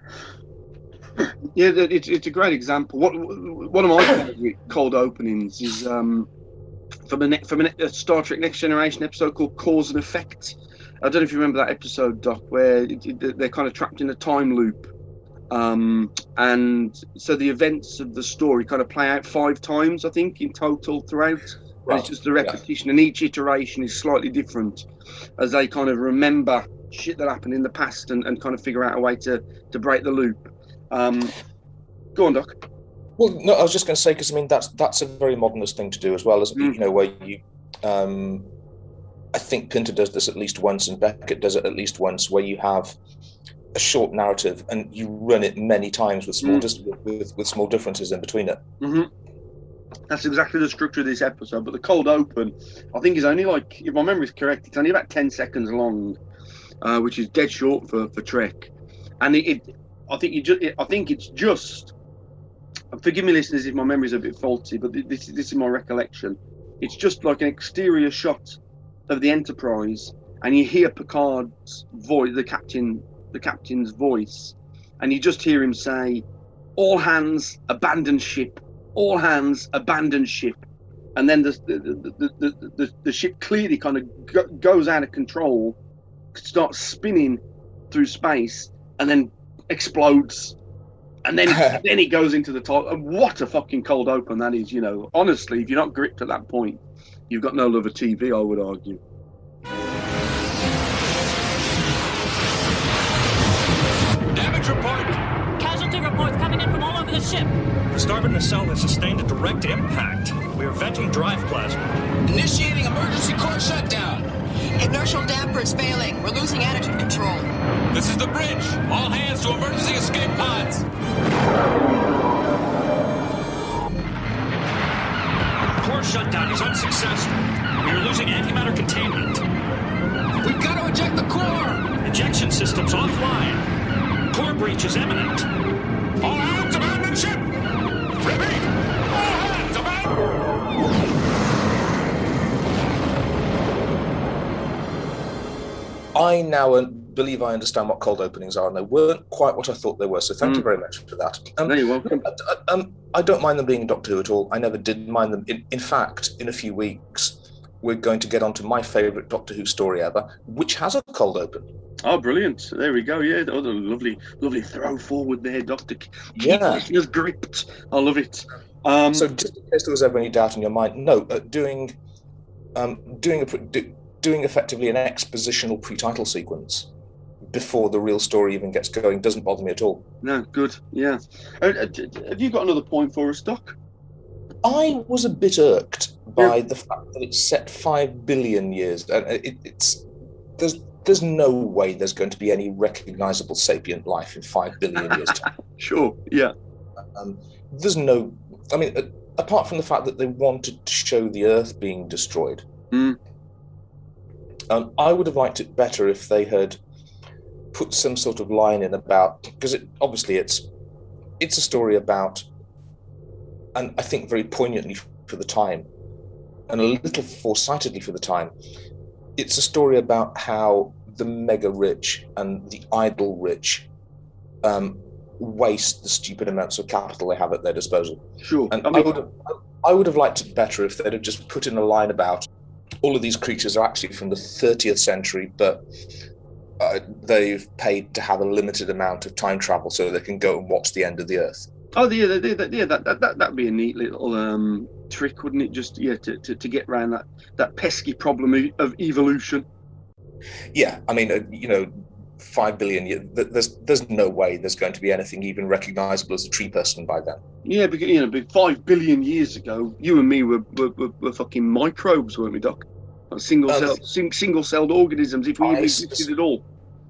Yeah, it's, it's a great example. What one of my favourite cold openings is um, from a from a, Star Trek Next Generation episode called Cause and Effect. I don't know if you remember that episode, Doc, where it, it- they're kind of trapped in a time loop, um, and so the events of the story kind of play out five times, I think, in total throughout. And it's just a repetition, and each iteration is slightly different as they kind of remember shit that happened in the past and, and kind of figure out a way to to break the loop. Um, go on, Doc. Well, no, I was just going to say because I mean that's that's a very modernist thing to do as well as Mm. you know where you. Um, I think Pinter does this at least once, and Beckett does it at least once, where you have a short narrative and you run it many times with small Mm. dis- with, with small differences in between it. hmm That's exactly the structure of this episode. But the cold open, I think, is only like, if my memory is correct, it's only about ten seconds long, uh, which is dead short for for Trek. And it, it I think you just, I think it's just. Forgive me, listeners, if my memory is a bit faulty, but thi- this this is my recollection. It's just like an exterior shot of the Enterprise, and you hear Picard's voice, the captain, the captain's voice, and you just hear him say, "All hands, abandon ship." all hands abandon ship and then the the, the, the, the, the ship clearly kind of go, goes out of control starts spinning through space and then explodes and then then it goes into the top And what a fucking cold open that is you know honestly if you're not gripped at that point you've got no love of tv i would argue Damage report! Casualty reports coming in from all over the ship. The starboard nacelle has sustained a direct impact. We are venting drive plasma. Initiating emergency core shutdown. Inertial damper is failing. We're losing attitude control. This is the bridge. All hands to emergency escape pods. Core shutdown is unsuccessful. We are losing antimatter containment. We've got to eject the core. Ejection systems offline. Core breach is imminent. All hands abandon ship. Repeat. I now believe I understand what cold openings are, and they weren't quite what I thought they were. So thank you very much for that. Um, no, you're welcome. um, I don't mind them being Doctor Who at all. I never did mind them. In, in fact, in a few weeks, we're going to get onto my favourite Doctor Who story ever, which has a cold open. Oh, brilliant! There we go. Yeah, oh, the lovely, lovely throw forward there, Doctor. Yeah. listeners gripped. I love it. Um, so just in case there was ever any doubt in your mind, no, uh, doing, um, doing a do, doing effectively an expositional pre-title sequence before the real story even gets going doesn't bother me at all. no, good. Yeah. Uh, uh, have you got another point for us, Doc? I was a bit irked by the fact that it's set five billion years, and it, it's there's there's no way there's going to be any recognizable sapient life in five billion years time. Sure. Yeah. Um, there's no, I mean, uh, apart from the fact that they wanted to show the Earth being destroyed, Mm. Um, I would have liked it better if they had put some sort of line in about because it obviously it's it's a story about, and I think very poignantly for the time, and a little foresightedly for the time, it's a story about how the mega rich and the idle rich um, waste the stupid amounts of capital they have at their disposal. Sure. And I I, would have, I would have liked it better if they'd have just put in a line about all of these creatures are actually from the 30th century, but uh, they've paid to have a limited amount of time travel so they can go and watch the end of the Earth. Oh, yeah, yeah, yeah, yeah that, that, that, that'd be a neat little um, trick, wouldn't it? Just, yeah, to, to, to get around that, that pesky problem of- of evolution. Yeah, I mean, uh, you know, five billion. years. There's there's no way there's going to be anything even recognizable as a tree person by then. Yeah, because, you know, five billion years ago, you and me were, were, were, were fucking microbes, weren't we, Doc? Like single Um, cell, sing, single celled organisms, if we I even existed at all.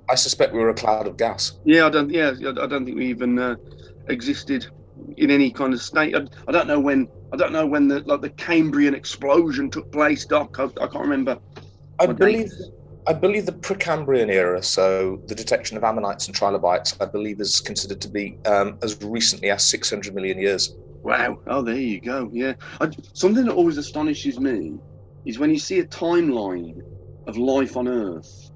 I suspect we were a cloud of gas. Yeah, I don't. Yeah, I don't think we even uh, existed in any kind of state. I, I don't know when. I don't know when the like the Cambrian explosion took place, Doc. I, I can't remember. I believe I believe the Precambrian era, so the detection of ammonites and trilobites, I believe is considered to be um, as recently as 600 million years. Wow. Oh, there you go. Yeah. I, something that always astonishes me is when you see a timeline of life on Earth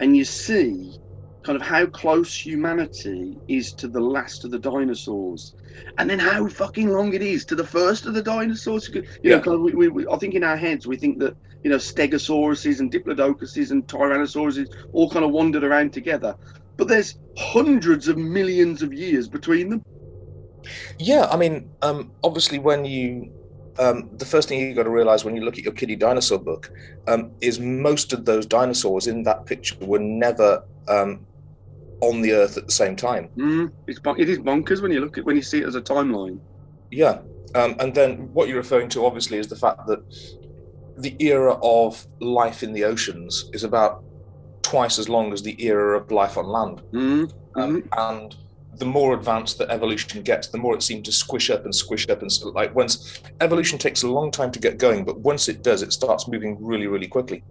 and you see kind of how close humanity is to the last of the dinosaurs and then how fucking long it is to the first of the dinosaurs. You know, Yeah. kind of, we, we, we, I think in our heads we think that, you know, stegosauruses and diplodocuses and tyrannosauruses all kind of wandered around together. But there's hundreds of millions of years between them. Yeah, I mean, um, obviously, when you um, the first thing you've got to realize when you look at your kiddie dinosaur book um, is most of those dinosaurs in that picture were never um, on the Earth at the same time. Mm, it's it is bonkers when you look at when you see it as a timeline. Yeah, um, and then what you're referring to obviously is the fact that the era of life in the oceans is about twice as long as the era of life on land. Mm, Um, and the more advanced that evolution gets, the more it seems to squish up and squish up and like once evolution takes a long time to get going, but once it does, it starts moving really, really quickly.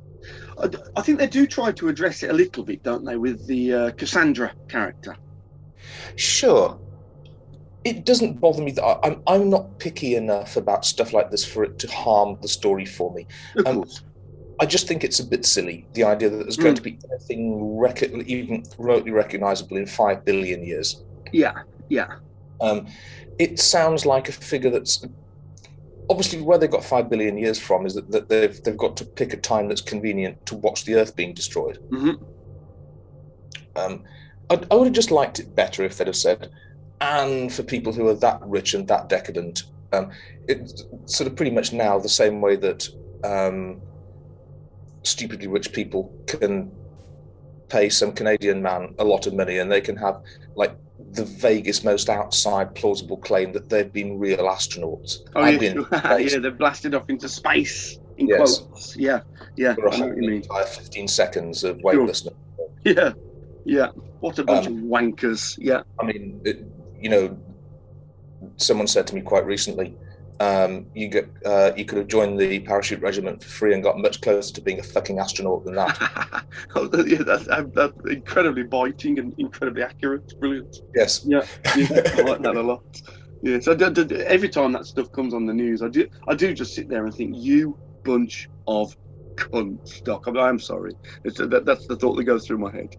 I, I think they do try to address it a little bit, don't they, with the uh, Cassandra character? Sure, it doesn't bother me that I, I'm I'm not picky enough about stuff like this for it to harm the story for me. Um. I just think it's a bit silly the idea that there's going to be anything rec- even remotely recognizable in five billion years. Yeah, yeah. Um, it sounds like a figure that's obviously where they got five billion years from is that, that they've they've got to pick a time that's convenient to watch the Earth being destroyed. hmm Um, I, I would have just liked it better if they'd have said, and for people who are that rich and that decadent, um, it's sort of pretty much now the same way that um, stupidly rich people can pay some Canadian man a lot of money and they can have like the vaguest, most outside plausible claim that they've been real astronauts. Oh I've yeah, yeah, they're blasted off into space in Yes. quotes. Yeah, yeah. for a I know what you mean. 15 seconds of weightlessness. Yeah, yeah. What a bunch Um, of wankers. Yeah. I mean, it, you know, someone said to me quite recently, um, you get uh, you could have joined the parachute regiment for free and got much closer to being a fucking astronaut than that. Oh, yeah, that's, that's incredibly biting and incredibly accurate. Brilliant. yes. Yeah, yeah I like that a lot. Yeah, so d- d- every time that stuff comes on the news, I do, I do just sit there and think, you bunch of cunts, Doc. I'm, I'm sorry. It's, that, that's the thought that goes through my head.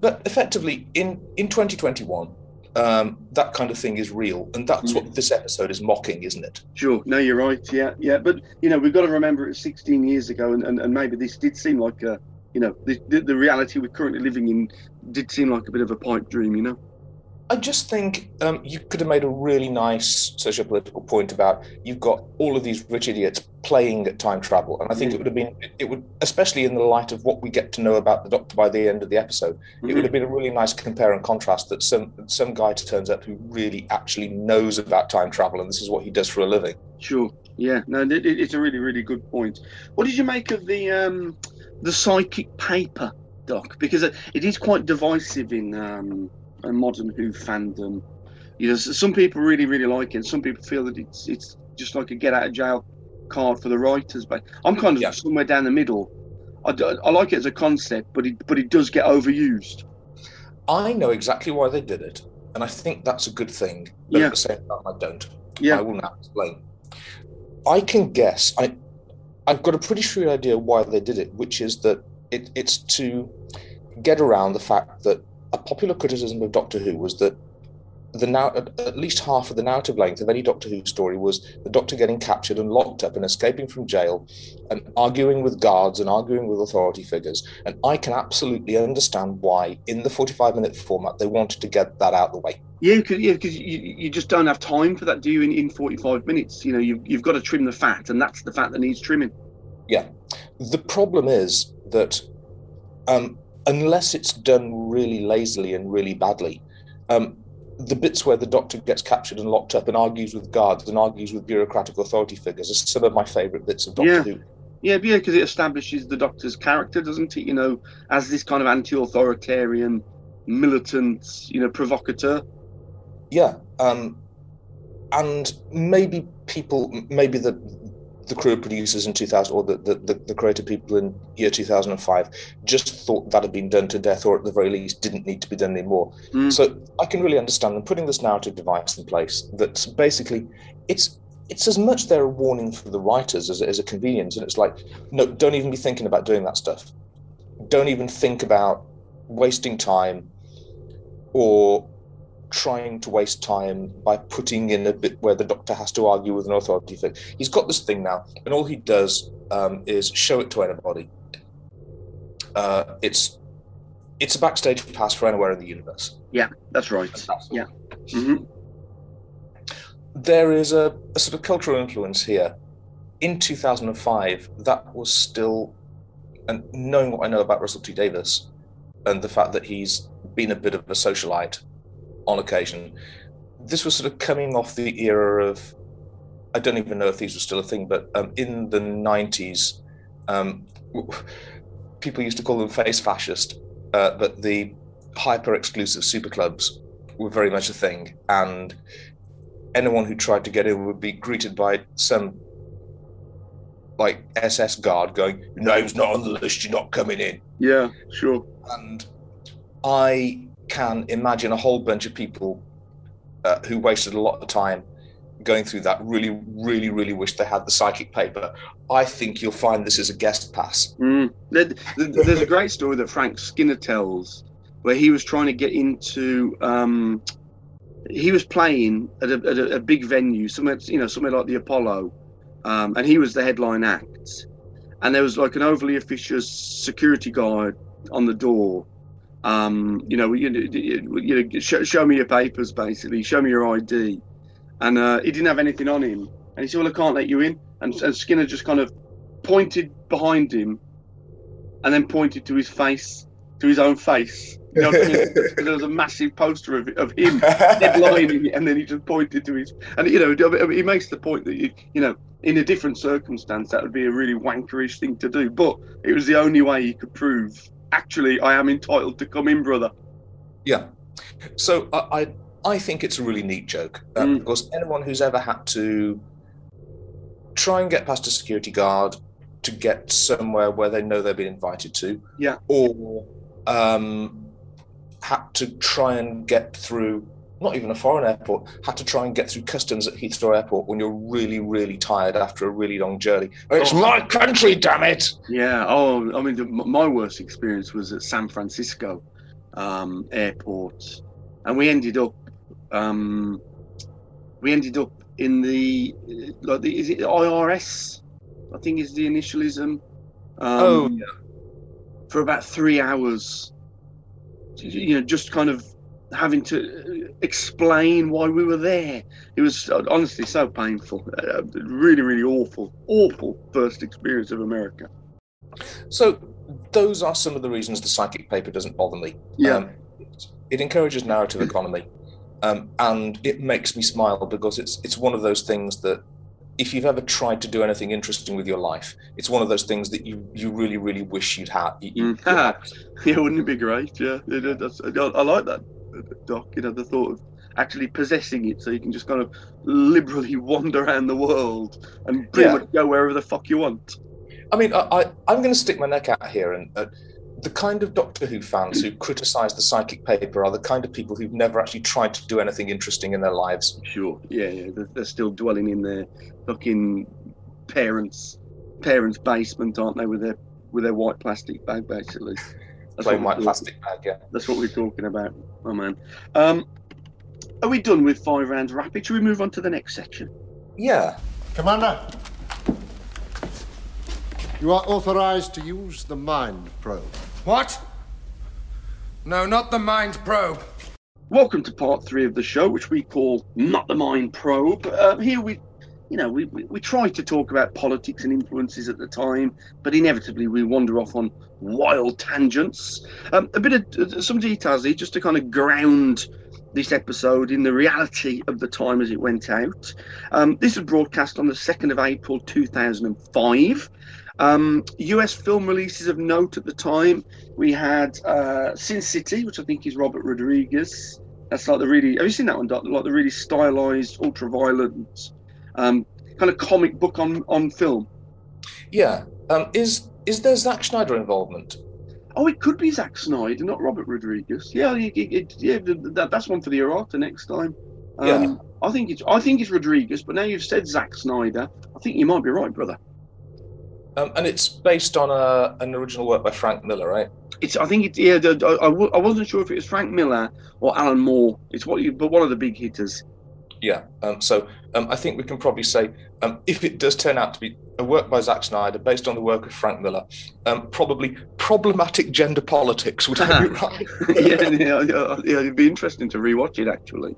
But effectively, in in 2021, um, that kind of thing is real, and that's what this episode is mocking, isn't it? Sure. No, you're right. Yeah, yeah. But you know, we've got to remember it was 16 years ago, and, and, and maybe this did seem like a, you know, the, the, the reality we're currently living in did seem like a bit of a pipe dream. You know. I just think um, you could have made a really nice social political point about you've got all of these rich idiots playing at time travel, and I think it would have been it would, especially in the light of what we get to know about the Doctor by the end of the episode, it would have been a really nice compare and contrast that some some guy turns up who really actually knows about time travel, and this is what he does for a living. Sure. Yeah. No, it, it- it's a really, really good point. What did you make of the um, the psychic paper, Doc? Because it, it is quite divisive in um, a modern Who fandom. You know, some people really, really like it. Some people feel that it's it's just like a get out of jail card for the writers. But I'm kind of somewhere down the middle. I, I like it as a concept, but it but it does get overused. I know exactly why they did it, and I think that's a good thing. But Yeah. at the same time, I don't. Yeah. I will now explain. I can guess. I, I've got a pretty shrewd idea why they did it, which is that it, it's to get around the fact that a popular criticism of Doctor Who was that the now at, least half of the narrative length of any Doctor Who story was the Doctor getting captured and locked up and escaping from jail, and arguing with guards and arguing with authority figures. And I can absolutely understand why, in the forty-five minute format, they wanted to get that out of the way. Yeah, because yeah, 'cause you, you just don't have time for that, do you? In, in 45 minutes, you know, you've, you've got to trim the fat, and that's the fat that needs trimming. Yeah. The problem is that um, unless it's done really lazily and really badly, um, the bits where the doctor gets captured and locked up and argues with guards and argues with bureaucratic authority figures are some of my favourite bits of Doctor Yeah. Who. Yeah, yeah, because it establishes the Doctor's character, doesn't it? You know, as this kind of anti-authoritarian, militant, you know, provocateur. Yeah, um, and maybe people, maybe the the crew of producers in 2000 or the, the, the, creative people in year 2005 just thought that had been done to death or at the very least didn't need to be done anymore. Mm. So i can really understand them putting this narrative device in place that's basically it's it's as much there a warning for the writers as, as a convenience. And it's like no don't even be thinking about doing that stuff. Don't even think about wasting time or trying to waste time by putting in a bit where the doctor has to argue with an authority figure. He's got this thing now, and all he does um, is show it to anybody. Uh, it's it's a backstage pass for anywhere in the universe. Yeah, that's right. Yeah. hmm There is a, a sort of cultural influence here. In 2005, that was still, and knowing what I know about Russell T Davies, and the fact that he's been a bit of a socialite on occasion. This was sort of coming off the era of, I don't even know if these were still a thing, but um, in the 90s, um, people used to call them face fascist, uh, but the hyper exclusive super clubs were very much a thing. And anyone who tried to get in would be greeted by some like SS guard going, Your name's not on the list, you're not coming in. Yeah, sure. And I can imagine a whole bunch of people uh, who wasted a lot of time going through that really, really, really wish they had the psychic paper. I think you'll find this is a guest pass. Mm. There- there- There's a great story that Frank Skinner tells where he was trying to get into. Um, he was playing at a, at a big venue, somewhere you know, somewhere like the Apollo, um, and he was the headline act. And there was like an overly officious security guard on the door. Um, you know, you, you, know, show, show me your papers, basically, show me your ID. And uh, he didn't have anything on him, and he said, "Well, I can't let you in." And, and Skinner just kind of pointed behind him and then pointed to his face to his own face. You know what I mean? there was a massive poster of, of him headlining and then he just pointed to his. And you know, I mean, he makes the point that you, you know, in a different circumstance, that would be a really wankerish thing to do. But it was the only way he could prove, actually, I am entitled to come in, brother. Yeah. So I I, I think it's a really neat joke uh, Mm. because anyone who's ever had to try and get past a security guard to get somewhere where they know they've been invited to, Yeah. or um, had to try and get through not even a foreign airport, had to try and get through customs at Heathrow Airport when you're really, really tired after a really long journey. It's Oh. my country, damn it! Yeah. Oh, I mean, the, my worst experience was at San Francisco um, airport, and we ended up, um, we ended up in the like the is it IRS? I think is the initialism. Um, Oh. For about three hours, you know, just kind of having to explain why we were there. It was honestly so painful. Uh, really, really awful, awful first experience of America. So those are some of the reasons the psychic paper doesn't bother me. Yeah. Um, it, encourages narrative economy, um, and it makes me smile because it's it's one of those things that if you've ever tried to do anything interesting with your life, it's one of those things that you you really really wish you'd had. You, you- yeah, wouldn't it be great? Yeah, it- it- that's, I, I like that, Doc. You know, the thought of actually possessing it, so you can just kind of liberally wander around the world and pretty Yeah. much go wherever the fuck you want. I mean, I, I I'm going to stick my neck out here, and uh, the kind of Doctor Who fans who criticise the psychic paper are the kind of people who've never actually tried to do anything interesting in their lives. Sure. Yeah, yeah. They're, they're still dwelling in their fucking parents' parents' basement, aren't they? With their with their white plastic bag, basically. That's Plain what white we're plastic bag, yeah. That's what we're talking about, my man. Um, are we done with five rounds rapid? Should we move on to the next section? Yeah. Commander, you are authorized to use the mind probe. What? No, not the mind probe. Welcome to part three of the show, which we call Not the Mind Probe. Uh, here we, you know, we, we, we try to talk about politics and influences at the time, but inevitably we wander off on wild tangents. Um, a bit of uh, some details here, just to kind of ground this episode in the reality of the time as it went out. Um, this was broadcast on the 2nd of April 2005. Um, US film releases of note at the time, we had uh, Sin City, which I think is Robert Rodriguez. That's like the really, have you seen that one, Doc? Like the really stylized, ultra violent, um, kind of comic book on, on film. Yeah. Um, is is there Zack Snyder involvement? Oh, it could be Zack Snyder, not Robert Rodriguez. Yeah, it, it, yeah, that, that's one for the errata next time. Um, Yeah. I think it's I think it's Rodriguez, but now you've said Zack Snyder, I think you might be right, brother. Um, and it's based on a, an original work by Frank Miller, right? It's I think it's yeah. the- I, I, w- I wasn't sure if it was Frank Miller or Alan Moore. It's what you, but one of the big hitters. Yeah. Um, so um, I think we can probably say um, if it does turn out to be a work by Zack Snyder based on the work of Frank Miller, um, probably problematic gender politics would be right? yeah, yeah, yeah, yeah, it'd be interesting to rewatch it actually.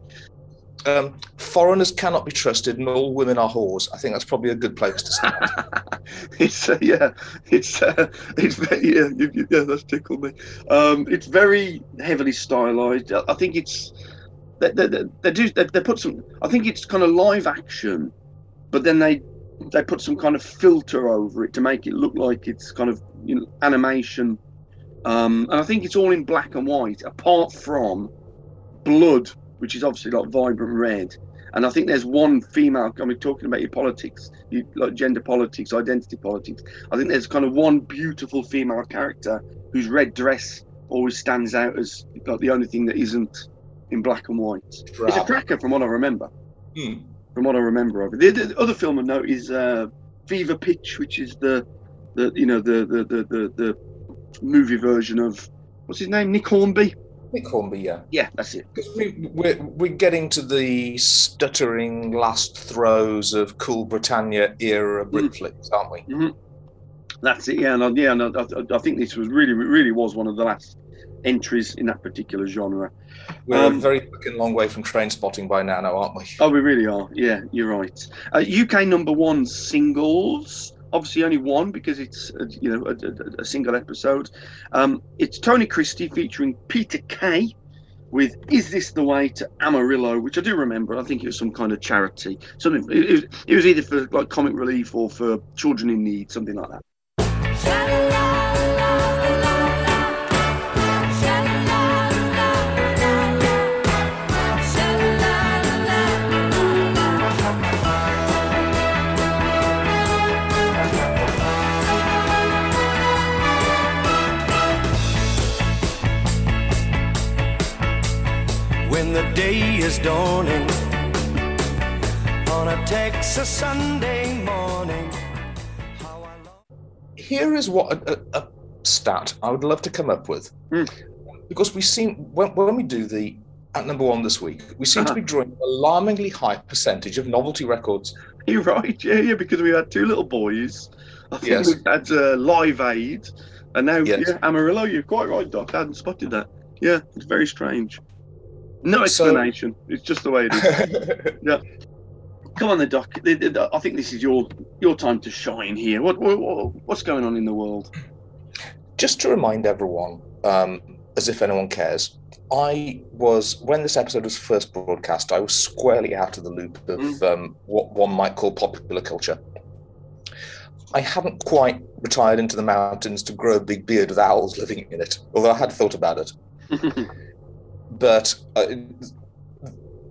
Um, foreigners cannot be trusted, and all women are whores. I think that's probably a good place to start. It's uh, yeah, it's uh, it's very, yeah, yeah, that's tickled me. Um, it's very heavily stylized. I think it's they, they, they, do they, they put some. I think it's kind of live action, but then they they put some kind of filter over it to make it look like it's kind of you know animation. Um, and I think it's all in black and white, apart from blood, which is obviously like vibrant red. And I think there's one female. I mean, talking about your politics, you, like gender politics, identity politics. I think there's kind of one beautiful female character whose red dress always stands out as like the only thing that isn't in black and white. It's a cracker, from what I remember. Hmm. From what I remember of it. The, the other film I note is uh, Fever Pitch, which is the, the you know the the, the the the movie version of what's his name, Nick Hornby. Nick Hornby, yeah. Yeah, that's it. Because we, we're, we're getting to the stuttering last throes of Cool Britannia era Brit flicks, aren't we? hmm That's it. Yeah, and I, yeah, and I, I, I think this was really, really was one of the last entries in that particular genre. We're Um, a very fucking long way from Trainspotting by now, now aren't we? Oh, we really are. Yeah, you're right. Uh, UK number one singles obviously only one because it's uh, you know a, a, a single episode. Um, it's Tony Christie featuring Peter Kay with "Is This the Way to Amarillo," which I do remember. I think it was some kind of charity. Something it, was, it was either for like comic relief or for children in need, something like that. Is dawning on a Texas Sunday morning. Here is what a, a, a stat I would love to come up with. Because we seem, when, when we do the at number one this week, we seem to be drawing an alarmingly high percentage of novelty records. You're right, yeah, yeah, because we had two little boys. I think Yes. we've had uh, Live Aid, and now Yes. yeah, Amarillo. You're quite right, Doc. I hadn't spotted that. Yeah, it's very strange. No So- explanation. it's just the way it is. yeah. Come on, the Doc. I think this is your your time to shine here. What, what what's going on in the world? Just to remind everyone, um, as if anyone cares, I was when this episode was first broadcast, I was squarely out of the loop of um, what one might call popular culture. I haven't quite retired into the mountains to grow a big beard with owls living in it, although I had thought about it. but uh,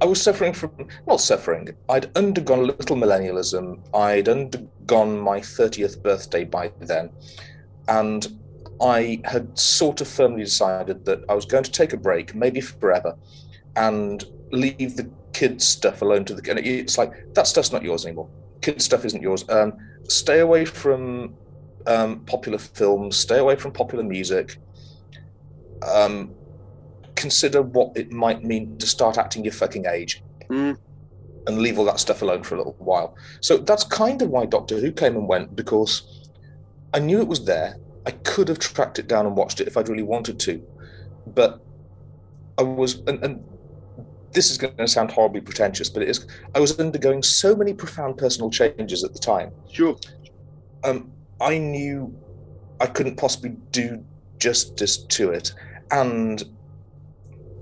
I was suffering from not suffering. I'd undergone a little millennialism. I'd undergone my thirtieth birthday by then, and I had sort of firmly decided that I was going to take a break, maybe forever, and leave the kids stuff alone to the. And it's like that stuff's not yours anymore. Kids stuff isn't yours. Um, stay away from um, popular films. Stay away from popular music. Um, consider what it might mean to start acting your fucking age Mm. and leave all that stuff alone for a little while. So that's kind of why Doctor Who came and went because I knew it was there. I could have tracked it down and watched it if I'd really wanted to, but I was, and, and this is going to sound horribly pretentious, but it is. I was undergoing so many profound personal changes at the time. Sure. Um, I knew I couldn't possibly do justice to it, and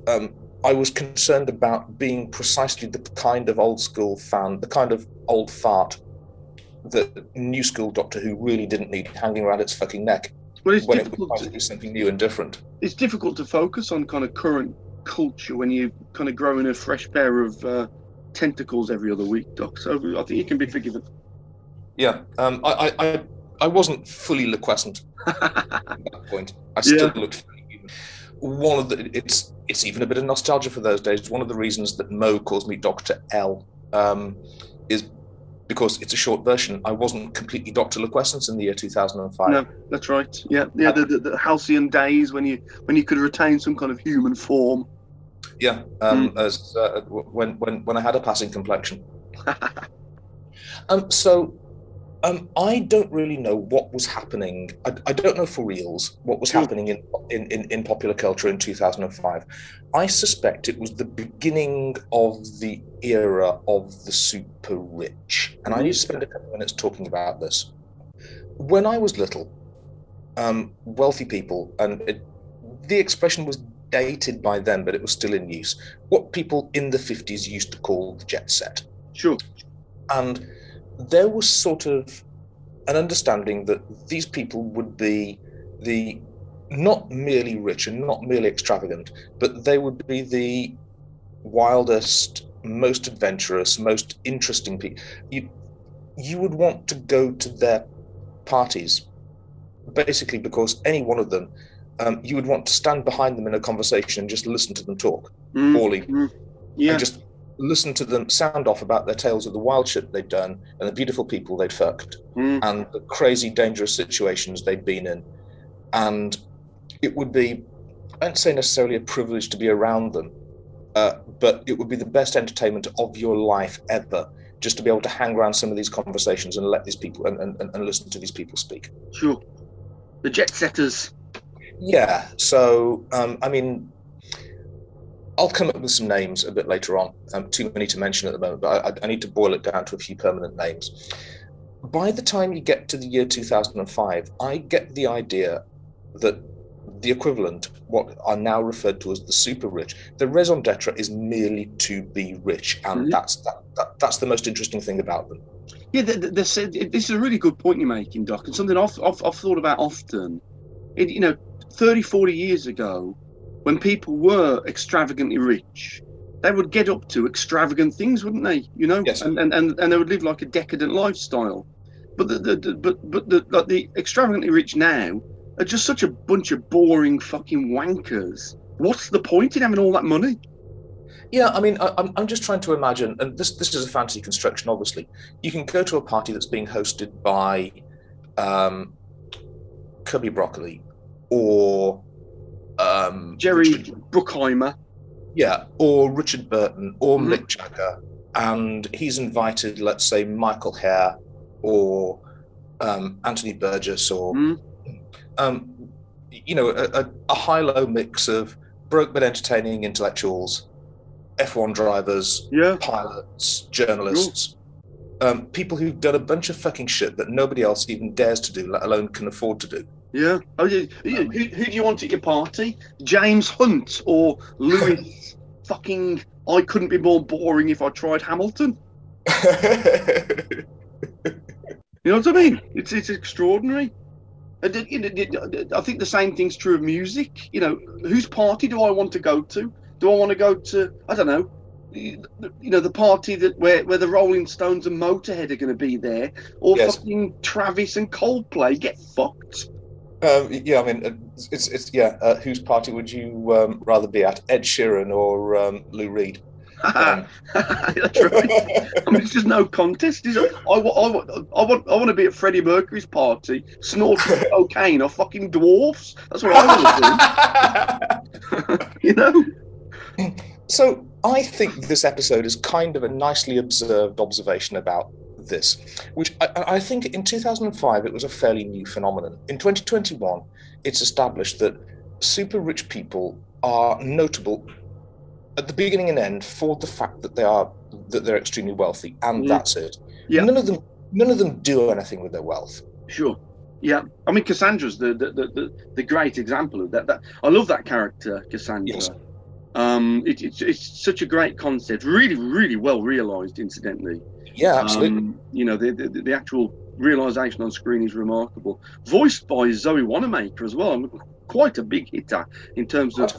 um, I was concerned about being precisely the kind of old school fan, the kind of old fart that new school Doctor Who really didn't need hanging around its fucking neck Well, it's when it difficult was to- do something new and different. it's difficult to focus on kind of current culture when you're kind of growing a fresh pair of uh, tentacles every other week, Doc. So I think you can be forgiven. Yeah, um, I, I, I, wasn't fully liquescent at that point. I still Yeah. looked. One of the it's it's even a bit of nostalgia for those days. One of the reasons that Mo calls me Doctor L um, is because it's a short version. I wasn't completely Doctor Liquescence in the year 2005. No, that's right. Yeah, yeah. The, the, the halcyon days when you when you could retain some kind of human form. Yeah, um, as uh, when when when I had a passing complexion. um, so um, I don't really know what was happening. I, I don't know for reals what was happening in, in, in, in popular culture in 2005. I suspect it was the beginning of the era of the super rich. And I need to spend a couple of minutes talking about this. When I was little, um, wealthy people, and it, the expression was dated by then, but it was still in use. What people in the 50s used to call the jet set. Sure. And there was sort of an understanding that these people would be the not merely rich and not merely extravagant, but they would be the wildest, most adventurous, most interesting people. You, you would want to go to their parties, basically because any one of them, um, you would want to stand behind them in a conversation and just listen to them talk, Mm, mm, yeah. and just listen to them sound off about their tales of the wild shit they'd done and the beautiful people they'd fucked Mm. and the crazy dangerous situations they'd been in and it would be i don't say necessarily a privilege to be around them uh, but it would be the best entertainment of your life ever just to be able to hang around some of these conversations and let these people and, and, and listen to these people speak Sure. The jet setters. yeah. So, um, I mean, I'll come up with some names a bit later on. Um, too many to mention at the moment, but I, I need to boil it down to a few permanent names. by the time you get to the year 2005, I get the idea that the equivalent, what are now referred to as the super rich, the raison d'etre is merely to be rich, and Mhm. that's that, that, that's the most interesting thing about them. Yeah, the, the, the, this is a really good point you're making, Doc, and something I've, I've, I've thought about often. It, you know, 30, 40 years ago, when people were extravagantly rich, they would get up to extravagant things, wouldn't they? You know, Yes. and, and, and, and they would live like a decadent lifestyle. But the, the, the but but the like the extravagantly rich now are just such a bunch of boring fucking wankers. What's the point in having all that money? Yeah, I mean, I, I'm, I'm just trying to imagine, and this this is a fantasy construction, obviously. You can go to a party that's being hosted by um, Kirby Broccoli or um, Jerry Richard- Bruckheimer. yeah, or Richard Burton or Mhm. Mick Jagger, and he's invited, let's say, Michael Hare or um, Anthony Burgess or Mm. um, you know a, a, a high-low mix of broke but entertaining intellectuals, F1 drivers, Yeah. pilots, journalists, um, people who've done a bunch of fucking shit that nobody else even dares to do, let alone can afford to do. Yeah. Oh, yeah. Who, who, who do you want at your party? James Hunt or Lewis? fucking. I couldn't be more boring if I tried Hamilton. You know what I mean? It's it's extraordinary. And it- it- it- I think the same thing's true of music. You know, whose party do I want to go to? Do I want to go to? I don't know. You know, the party that where, where the Rolling Stones and Motorhead are going to be there, or Yes. fucking Travis and Coldplay. Get fucked. Um, yeah, I mean, uh, it's it's yeah. Uh, whose party would you um, rather be at, Ed Sheeran or um, Lou Reed? That's right. I mean, it's just no contest. Is it? I, I, wa- I want, I want to be at Freddie Mercury's party, snorting cocaine or fucking dwarfs. That's what I want to do. you know? So I think this episode is kind of a nicely observed observation about this, which I, I think in 2005 it was a fairly new phenomenon. In 2021, it's established that super rich people are notable at the beginning and end for the fact that they are that they're extremely wealthy, and Mm. that's it. Yeah. None of them none of them do anything with their wealth. Sure. Yeah. I mean, Cassandra's the the, the, the, the great example of that. that. I love that character, Cassandra. Yes. Um, it, it's, it's such a great concept. Really, really well realised, incidentally. Yeah, absolutely. Um, you know, the, the, the actual realisation on screen is remarkable. Voiced by Zoe Wanamaker as well. Quite a big hitter in terms of.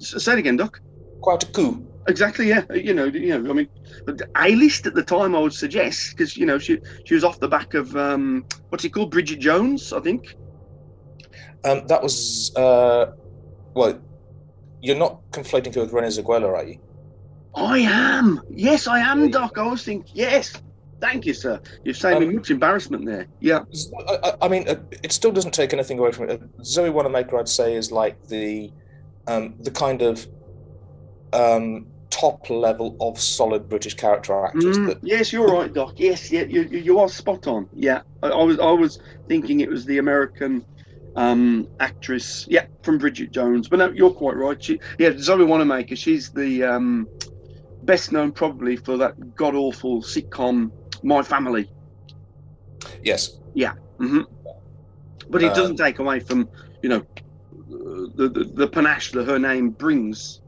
S- Say it again, Doc. Quite a coup. Exactly. Yeah. You know. You know. I mean, A list at the time, I would suggest, because you know she she was off the back of um, what's it called, Bridget Jones, I think. Um, that was uh, well. You're not conflating her with Renee Zellweger, are you? I am. Yes, I am, Doc. I was thinking. Yes. Thank you, sir. You've saved me Um, much embarrassment there. Yeah. I, I- mean, it still doesn't take anything away from it. Zoe Wanamaker, I'd say, is like the um, the kind of um, top level of solid British character actress. Mm, That, yes, you're right, Doc. Yes, yeah, you, you you are spot on. Yeah, I, I was I was thinking it was the American um, actress. Yeah, from Bridget Jones. But no, you're quite right. She, yeah, Zoe Wanamaker. She's the um, best known probably for that god awful sitcom My Family. yes, Yeah. hmm But it Um, doesn't take away from you know uh, the, the the panache that her name brings.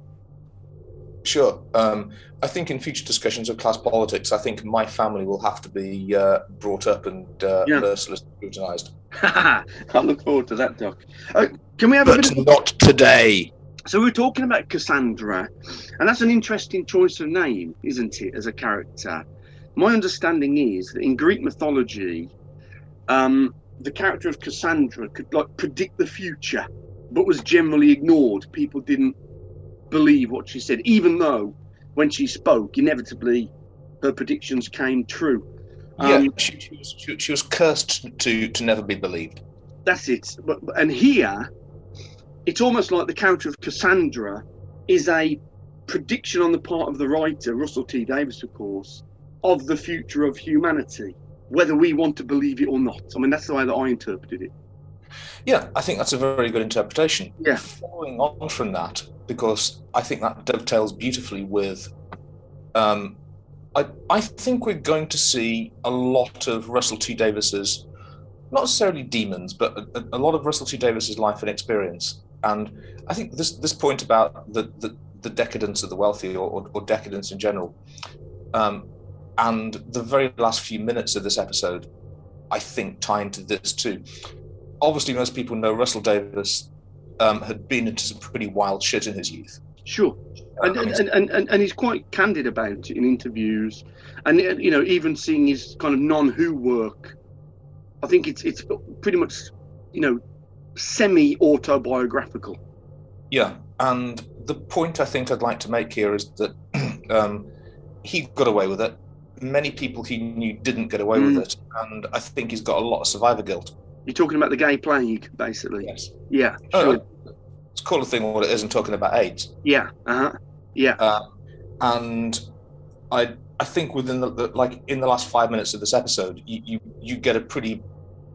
sure. Um, I think in future discussions of class politics, I think my family will have to be uh, brought up and uh, Yeah. mercilessly scrutinized. I look forward to that, Doc. Uh, can we have a But bit of not today. So we're talking about Cassandra, and that's an interesting choice of name, isn't it, as a character? My understanding is that in Greek mythology, um, the character of Cassandra could like predict the future, but was generally ignored. People didn't believe what she said, even though when she spoke, inevitably her predictions came true. yeah, Um, she, she, was, she, she was cursed to to never be believed. That's it. But and here, it's almost like the character of Cassandra is a prediction on the part of the writer, Russell T Davies, of course, of the future of humanity, whether we want to believe it or not. I mean, that's the way that I interpreted it. Yeah, I think that's a very good interpretation. Yeah. Following on from that, because I think that dovetails beautifully with um, I, I think we're going to see a lot of Russell T Davies's, not necessarily demons, but a, a lot of Russell T Davies's life and experience. And I think this this point about the the, the decadence of the wealthy or, or, or decadence in general, um, and the very last few minutes of this episode, I think tie into this too. Obviously, most people know Russell Davies um, had been into some pretty wild shit in his youth. Sure. And, and, and, and, and he's quite candid about it in interviews. And, uh, you know, even seeing his kind of non Who work, I think it's it's pretty much, you know, semi autobiographical. Yeah. And the point I think I'd like to make here is that um, he got away with it. Many people he knew didn't get away Mm. with it. And I think he's got a lot of survivor guilt. You're talking about the gay plague, basically. Yes. Yeah. Oh, Sure. Let's call a thing what it is and talking about AIDS. Yeah. Uh huh. Yeah. Uh, and I I think within the, the like in the last five minutes of this episode, you you, you get a pretty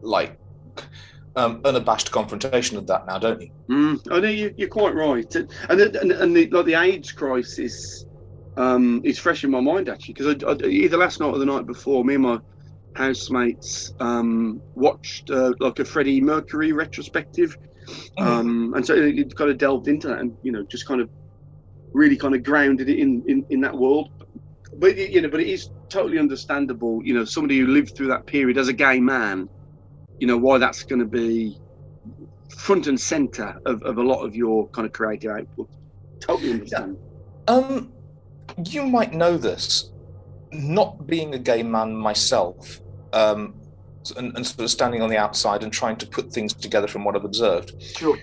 like um, unabashed confrontation of that now, don't you? Mm, I know you, you're quite right, and and, and, the, like the AIDS crisis um, is fresh in my mind actually because either last night or the night before, me and my housemates um, watched uh, like a Freddie Mercury retrospective, um, and so it kind of delved into that and you know just kind of really kind of grounded it in in, in that world. But you know, but it is totally understandable. You know, somebody who lived through that period as a gay man, you know, why that's going to be front and center of, of a lot of your kind of creative output. Totally understand. Um, you might know this. Not being a gay man myself, um, and, and sort of standing on the outside and trying to put things together from what I've observed. Sure.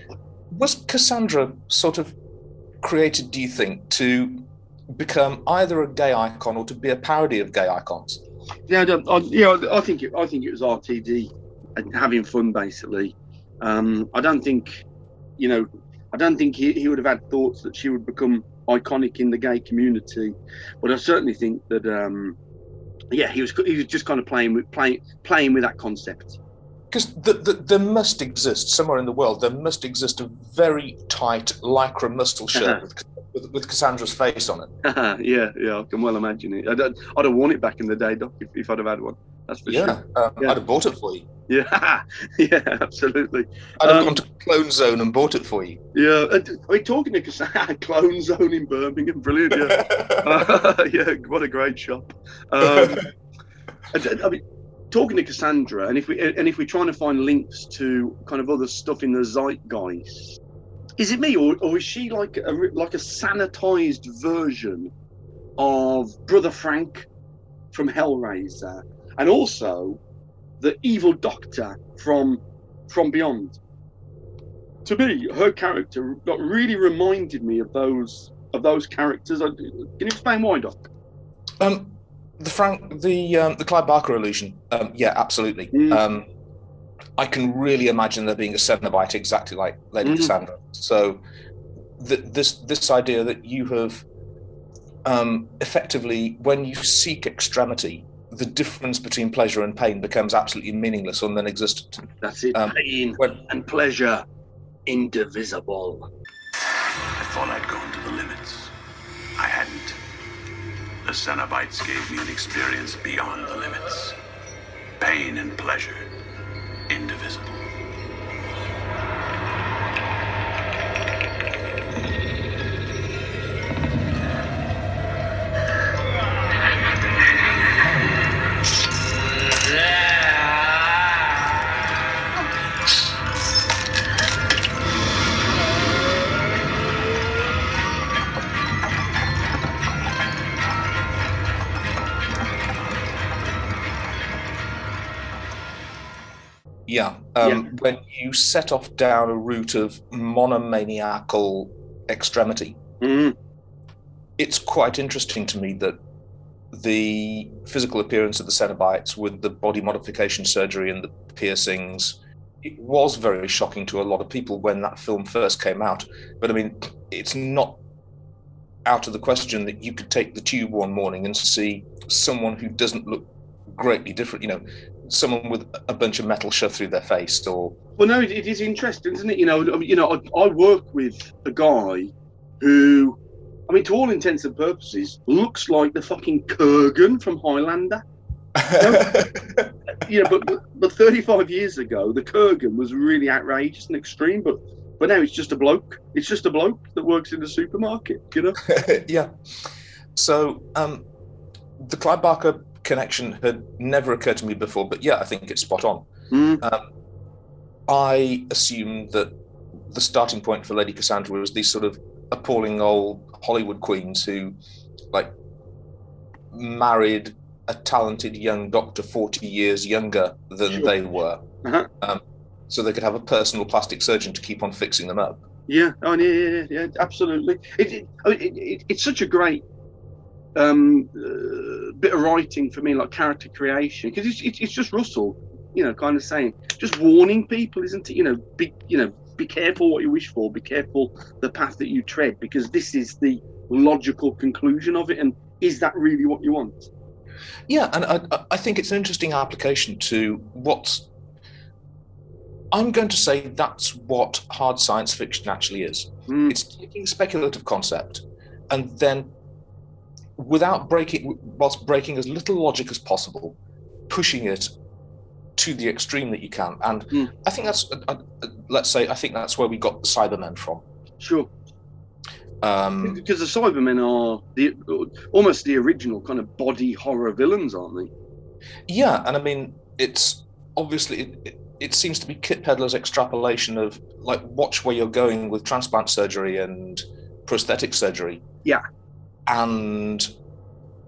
Was Cassandra sort of created, do you think, to become either a gay icon or to be a parody of gay icons? Yeah, I, don't- I, yeah, I think it, I think it was RTD having fun basically. Um, I don't think, you know, I don't think he, he would have had thoughts that she would become iconic in the gay community, but I certainly think that, um, yeah, he was he was just kind of playing with playing playing with that concept. Because the, the, there must exist somewhere in the world. There must exist a very tight lycra muscle shirt with, with, with Cassandra's face on it. yeah, yeah, I can well imagine it. I don't, I'd have worn it back in the day, Doc, if, if I'd have had one. That's for Yeah, sure. um, Yeah. I'd have bought it for you. Yeah, yeah, absolutely. I'd have Um, gone to Clone Zone and bought it for you. Yeah, are we talking to Cassandra, Clone Zone in Birmingham, brilliant. Yeah, Uh, yeah, what a great shop. Um, I, I mean, talking to Cassandra, and if we and if we're trying to find links to kind of other stuff in the zeitgeist, is it me or, or is she like a like a sanitized version of Brother Frank from Hellraiser, and also the evil Doctor from from Beyond? to me, her character got really reminded me of those of those characters. Can you explain why, Doc? Um, the Frank, the um, the Clive Barker illusion. Um, yeah, absolutely. Mm. Um, I can really imagine there being a Cenobite exactly like Lady Mhm. Cassandra. So, th- this this idea that you have um, effectively, when you seek extremity, the difference between pleasure and pain becomes absolutely meaningless or non-existent. That's it. Um, Pain when- and pleasure, indivisible. I thought I'd gone to the limits. I hadn't. The Cenobites gave me an experience beyond the limits. Pain and pleasure, indivisible. Yeah. Um, When you set off down a route of monomaniacal extremity, Mm. it's quite interesting to me that the physical appearance of the Cenobites with the body modification surgery and the piercings, it was very shocking to a lot of people when that film first came out. But I mean, it's not out of the question that you could take the tube one morning and see someone who doesn't look greatly different, you know, someone with a bunch of metal shoved through their face or Well, no, it, it is interesting, isn't it? You know, I mean, you know, I, I work with a guy who I mean, to all intents and purposes, looks like the fucking Kurgan from Highlander. you know, but, but but 35 years ago, the Kurgan was really outrageous and extreme. But but now it's just a bloke. It's just a bloke that works in the supermarket. You know. yeah. So um, the Clive Barker connection had never occurred to me before, but yeah, I think it's spot on. Mm. Um, I assume that the starting point for Lady Cassandra was these sort of appalling old Hollywood queens who, like, married a talented young doctor 40 years younger than Sure. they were. Uh-huh. Um, so they could have a personal plastic surgeon to keep on fixing them up. Yeah, oh, yeah, yeah, yeah, absolutely. It, it, it, it, it's such a great um, uh, bit of writing for me, like character creation, because it's, it's it's just Russell, you know, kind of saying, just warning people, isn't it? You know, be you know, be careful what you wish for, be careful the path that you tread, because this is the logical conclusion of it, and is that really what you want? Yeah, and I, I- think it's an interesting application to what's. I'm going to say that's what hard science fiction actually is. Mm. It's taking a speculative concept and then, without breaking, whilst breaking as little logic as possible, pushing it to the extreme that you can. And Mm. I think that's, uh, uh, let's say, I think that's where we got the Cybermen from. Sure. Um, Because the Cybermen are the almost the original kind of body horror villains, aren't they? Yeah, and I mean, it's obviously it, it, it seems to be Kit Pedler's extrapolation of like watch where you're going with transplant surgery and prosthetic surgery Yeah. And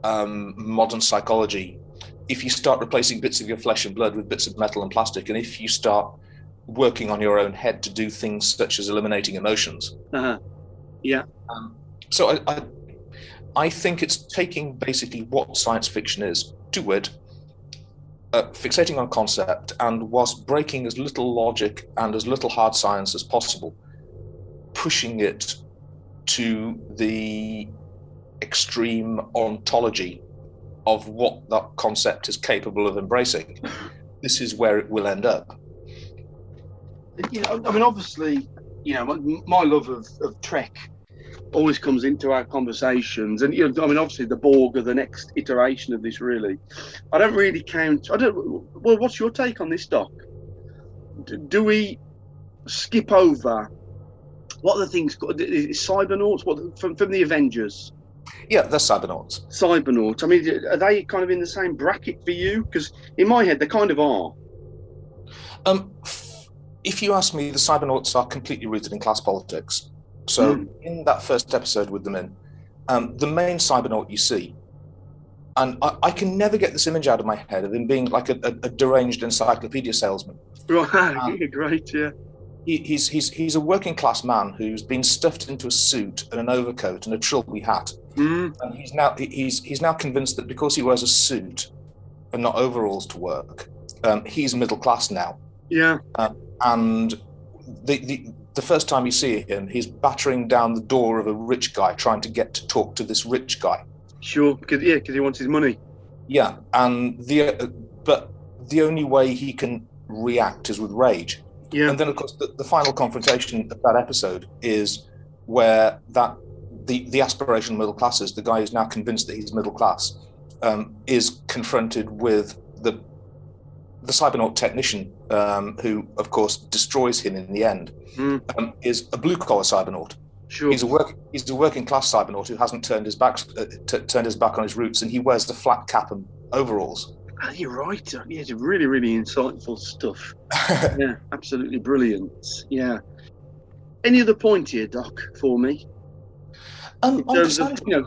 um, modern psychology. If you start replacing bits of your flesh and blood with bits of metal and plastic, and if you start working on your own head to do things such as eliminating emotions, Uh-huh. Yeah. um, so I, I, I think it's taking basically what science fiction is, to it, uh, fixating on concept, and whilst breaking as little logic and as little hard science as possible, pushing it to the extreme ontology of what that concept is capable of embracing. This is where it will end up. you know, I mean, obviously, you know, my, my love of, of Trek always comes into our conversations, and you know, I mean, obviously, the Borg are the next iteration of this. Really, I don't really count. I don't. Well, what's your take on this, Doc? Do we skip over what are the things? Is Cybernauts? What from from the Avengers? Yeah, they're cybernauts. Cybernauts. I mean, are they kind of in the same bracket for you? Because in my head, they kind of are. Um, if you ask me, the cybernauts are completely rooted in class politics. So, Mm. in that first episode with them in, um, the main cybernaut you see, and I, I can never get this image out of my head of him being like a, a, a deranged encyclopedia salesman. Right. great. Yeah. He, he's, he's, he's a working class man who's been stuffed into a suit and an overcoat and a trilby hat. Mm. And he's now, he's, he's now convinced that because he wears a suit and not overalls to work, um, he's middle class now. Yeah. Um, and the, the the first time you see him, he's battering down the door of a rich guy, trying to get to talk to this rich guy. Sure. Because yeah, because he wants his money. Yeah, and the uh, but the only way he can react is with rage. Yeah. And then of course the, the final confrontation of that episode is where that the the aspirational middle classes, the guy who's now convinced that he's middle class, um, is confronted with the the cybernaut technician, um, who of course destroys him in the end, Mm. um, is a blue collar cybernaut. Sure. He's a work he's a working class cybernaut who hasn't turned his back uh, t- turned his back on his roots, and he wears the flat cap and overalls. You're right. Yeah, it's really, really insightful stuff. yeah, absolutely brilliant. Yeah. Any other point here, Doc, for me? Um, In terms of, you know,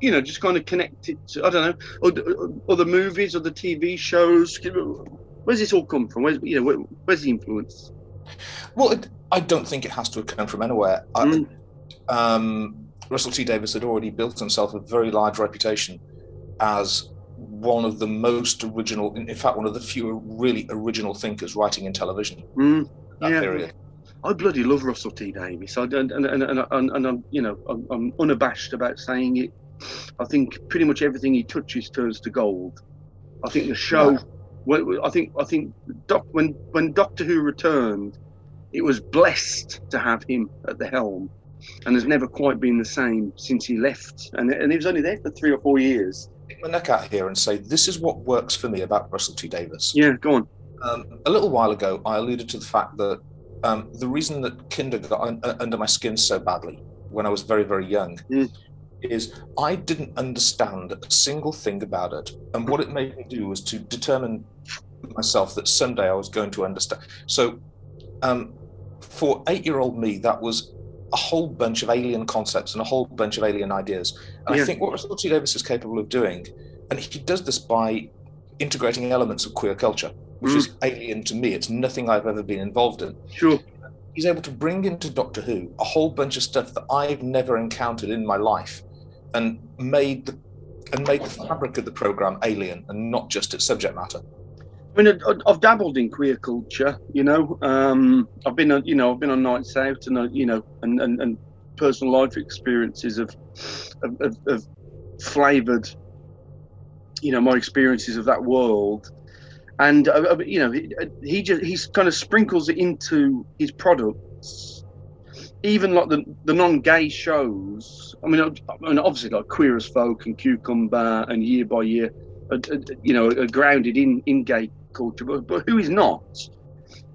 you know, just kind of connect it to, I don't know, or, the- or the movies or the TV shows. Where's this all come from? Where's, you know, where, where's the influence? Well, it, I don't think it has to have come from anywhere. I- Mm. um, Russell T Davies had already built himself a very large reputation as one of the most original, in in fact, one of the few really original thinkers writing in television. Mm, That yeah. period. I bloody love Russell T Davies. I don't, and, and, and, and, and I'm, you know, I'm, I'm unabashed about saying it. I think pretty much everything he touches turns to gold. I think the show, when, I think, I think Doc, when when Doctor Who returned, it was blessed to have him at the helm. and has never quite been the same since he left. And and he was only there for three or four years. Take my neck out here and say this is what works for me about Russell T Davies. Yeah, go on. Um, a little while ago, I alluded to the fact that um, the reason that Kinda got uh, under my skin so badly when I was very, very young Mm. is I didn't understand a single thing about it. And what it made me do was to determine myself that someday I was going to understand. So, um, for eight year old me, that was a whole bunch of alien concepts and a whole bunch of alien ideas. And Yeah. I think what Russell T Davies is capable of doing, and he does this by integrating elements of queer culture, which Mm. is alien to me. It's nothing I've ever been involved in. Sure. He's able to bring into Doctor Who a whole bunch of stuff that I've never encountered in my life, and made the and made the fabric of the program alien and not just its subject matter. I mean, I've dabbled in queer culture. You know, um, I've been, on, you know, I've been on nights out, and uh, you know, and, and, and personal life experiences have, have, have, flavoured, you know, my experiences of that world. And uh, uh, you know, he, just he's kind of sprinkles it into his products, even like the the non-gay shows. I mean, I mean, obviously like Queer as Folk and Cucumber and Year by Year, you know, are grounded in in gay culture, but, but who is not?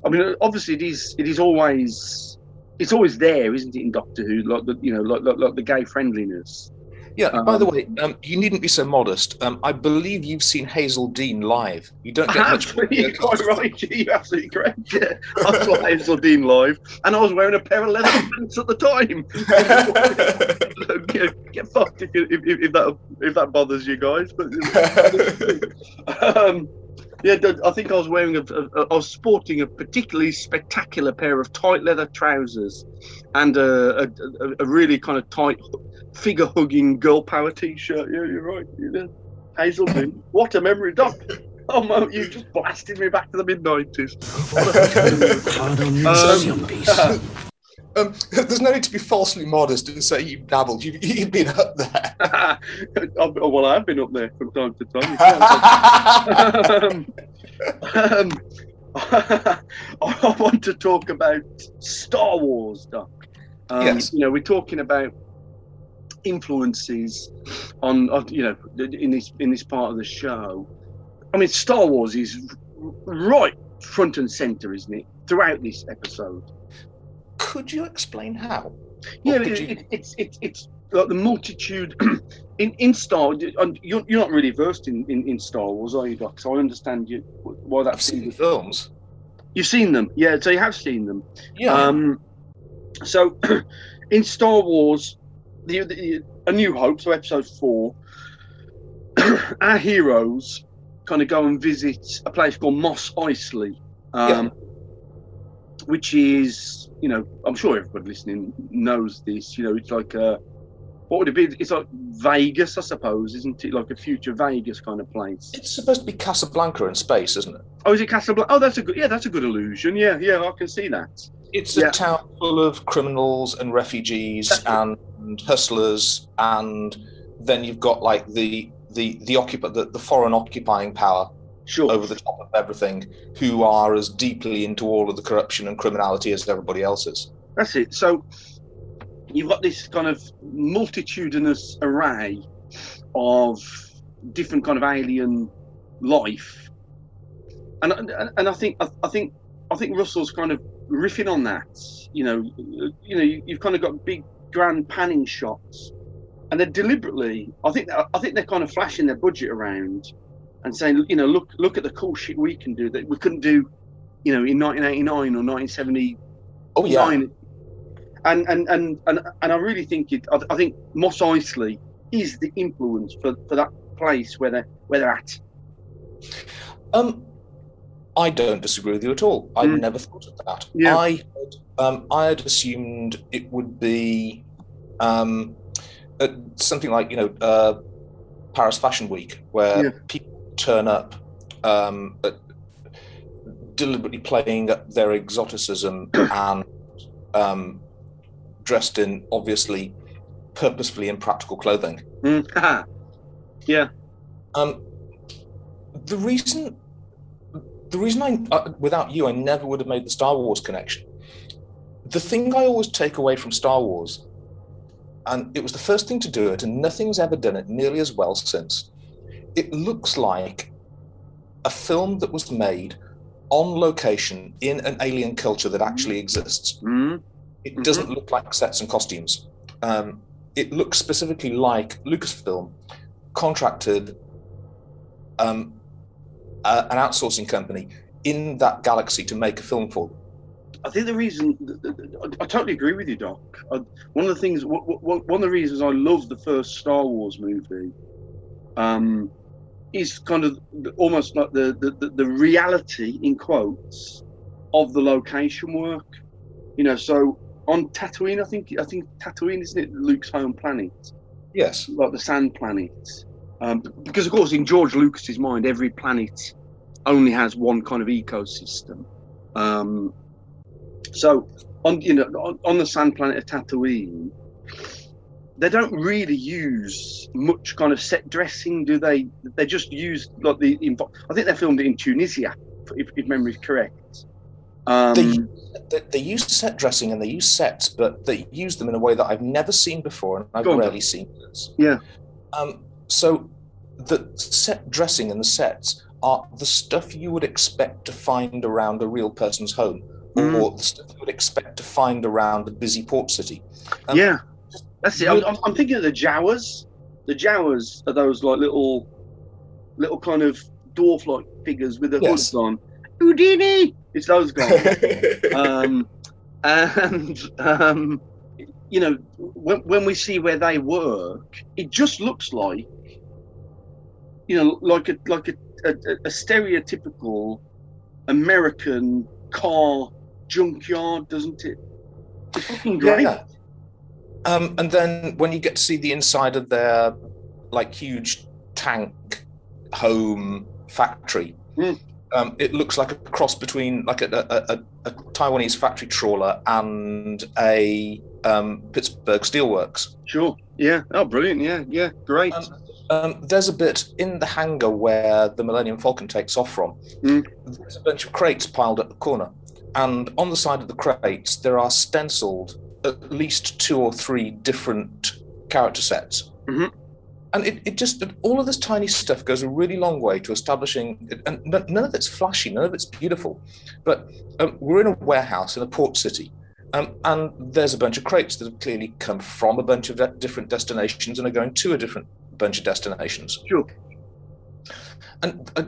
I mean, obviously it is it is always it's always there, isn't it, in Doctor Who? Like the you know, like like, like the gay friendliness. Yeah. by the Um, way, um, you needn't be so modest. Um, I believe you've seen Hazell Dean live. You don't get much. You're quite right. You're absolutely correct. Yeah, I saw Hazell Dean live, and I was wearing a pair of leather pants at the time. get, get fucked if, if, if, if that if that bothers you guys. But um, yeah, I think I was wearing a, a, I was sporting a particularly spectacular pair of tight leather trousers and a, a, a, really kind of tight figure hugging girl power t-shirt. Yeah, you're right. Hazell What a memory, Doc. Oh, Mo, you just blasted me back to the mid nineties. Um, there's no need to be falsely modest and say you've dabbled. You've, you've been up there. well, I've been up there from time to time. um, um, I want to talk about Star Wars, Doc. Um, Yes. You know, we're talking about influences on, on, you know, in this in this part of the show. I mean, Star Wars is right front and center, isn't it? Throughout this episode. Could you explain how? Yeah, it, you- it, it's it's it's like the multitude in in Star. and You're, you're not really versed in, in, in Star Wars, are you, Doc? So I understand you why that's. I've seen the films. You've seen them, yeah. So you have seen them. Yeah. Um, so in Star Wars, the, the A New Hope, so Episode Four, our heroes kind of go and visit a place called Mos Eisley, um, which is, you know, I'm sure everybody listening knows this. You know, it's like a what would it be? It's like Vegas, I suppose, isn't it? Like a future Vegas kind of place. It's supposed to be Casablanca in space, isn't it? Oh, is it Casablanca? Oh, that's a good. Yeah, that's a good illusion. Yeah, yeah, I can see that. It's a Yeah. town full of criminals and refugees and, hustlers, and then you've got like the the the occupant the, the foreign occupying power sure. over the top of everything, who are as deeply into all of the corruption and criminality as everybody else is. That's it. So you've got this kind of multitudinous array of different kind of alien life, and and, and I think I, I think I think Russell's kind of riffing on that. You know, you know, you, you've kind of got big grand panning shots, and they're deliberately. I think I think they're kind of flashing their budget around and saying, you know, look look at the cool shit we can do that we couldn't do, you know, in 1989 or 1970 Oh yeah. And and and and, and I really think it. I, I think Mos Eisley is the influence for, for that place where they're where they're at. Um, I don't disagree with you at all. I Mm. never thought of that. Yeah. I had, um, I had assumed it would be um, uh, something like you know uh, Paris Fashion Week, where Yeah. people turn up um, uh, deliberately playing up their exoticism and um, dressed in obviously purposefully impractical clothing. Mm. yeah. Um, the reason, the reason I, uh, without you, I never would have made the Star Wars connection. The thing I always take away from Star Wars and it was the first thing to do it, and nothing's ever done it nearly as well since. It looks like a film that was made on location in an alien culture that actually exists. Mm. It doesn't look like sets and costumes. Um, it looks specifically like Lucasfilm contracted um, a- an outsourcing company in that galaxy to make a film for them. I think the reason I totally agree with you, Doc. One of the things, one one of the reasons I love the first Star Wars movie, um, is kind of almost like the, the the the reality in quotes of the location work. You know, so on Tatooine, I think I think Tatooine isn't it Luke's home planet? Yes, like the sand planet. Um, because of course, in George Lucas's mind, every planet only has one kind of ecosystem. Um, so on you know on, on the sand planet of Tatooine, they don't really use much kind of set dressing, do they? They just use like the. I think they filmed it in Tunisia, if, if memory is correct. Um, they, they, use set dressing and they use sets, but they use them in a way that I've never seen before and I've Go on. rarely seen this. yeah, Um, so the set dressing and the sets are the stuff you would expect to find around a real person's home, Mm. or the stuff you would expect to find around a busy port city. Um, yeah, that's it. I'm, I'm- I'm thinking of the Jawas. The Jawas are those like little, little kind of dwarf-like figures with the Yes. hoods on. Houdini. It's those guys. um, and um, you know, when, when we see where they work, it just looks like, you know, like a like a, a, a stereotypical American car junkyard, doesn't it? It's fucking great. Yeah. Um, and then when you get to see the inside of their like huge tank home factory, Mm. um, it looks like a cross between like a, a, a, a Taiwanese factory trawler and a um, Pittsburgh Steelworks. Sure. Yeah. Oh, brilliant. Yeah. Yeah. Great. Um, there's a bit in the hangar where the Millennium Falcon takes off from. Mm. There's a bunch of crates piled at the corner, and on the side of the crates there are stenciled at least two or three different character sets. Mhm. And it, it just all of this tiny stuff goes a really long way to establishing, and none of it's flashy, none of it's beautiful, but um, we're in a warehouse in a port city. Um, and there's a bunch of crates that have clearly come from a bunch of de- different destinations and are going to a different bunch of destinations. Sure. And uh,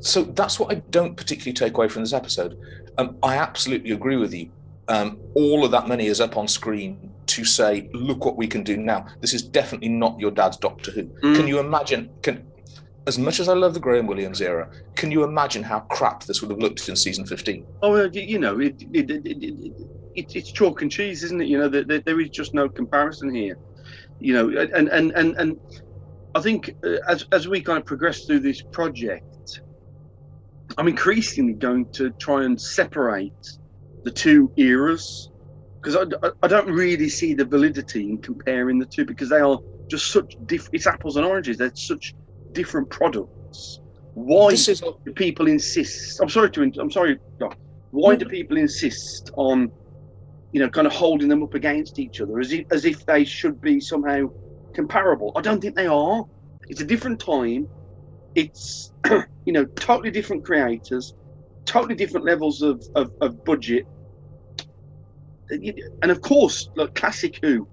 so that's what I don't particularly take away from this episode. Um, I absolutely agree with you. Um, all of that money is up on screen to say, look what we can do now. This is definitely not your dad's Doctor Who. Mm. Can you imagine? Can as much as I love the Graham Williams era, can you imagine how crap this would have looked in season 15? Oh, you know, it, it, it, it, it, it, it's chalk and cheese, isn't it? You know, there, there, there is just no comparison here. You know, and and and and I think uh, as as we kind of progress through this project, I'm increasingly going to try and separate the two eras because I, I, don't really see the validity in comparing the two because they are just such different. It's apples and oranges. They're such different products. Why is- do people insist? I'm sorry to. I'm sorry. Doc. Why do people insist on, you know, kind of holding them up against each other as if as if they should be somehow comparable? I don't think they are. It's a different time. It's you know totally different creators, totally different levels of of, of budget, and of course, like classic Who,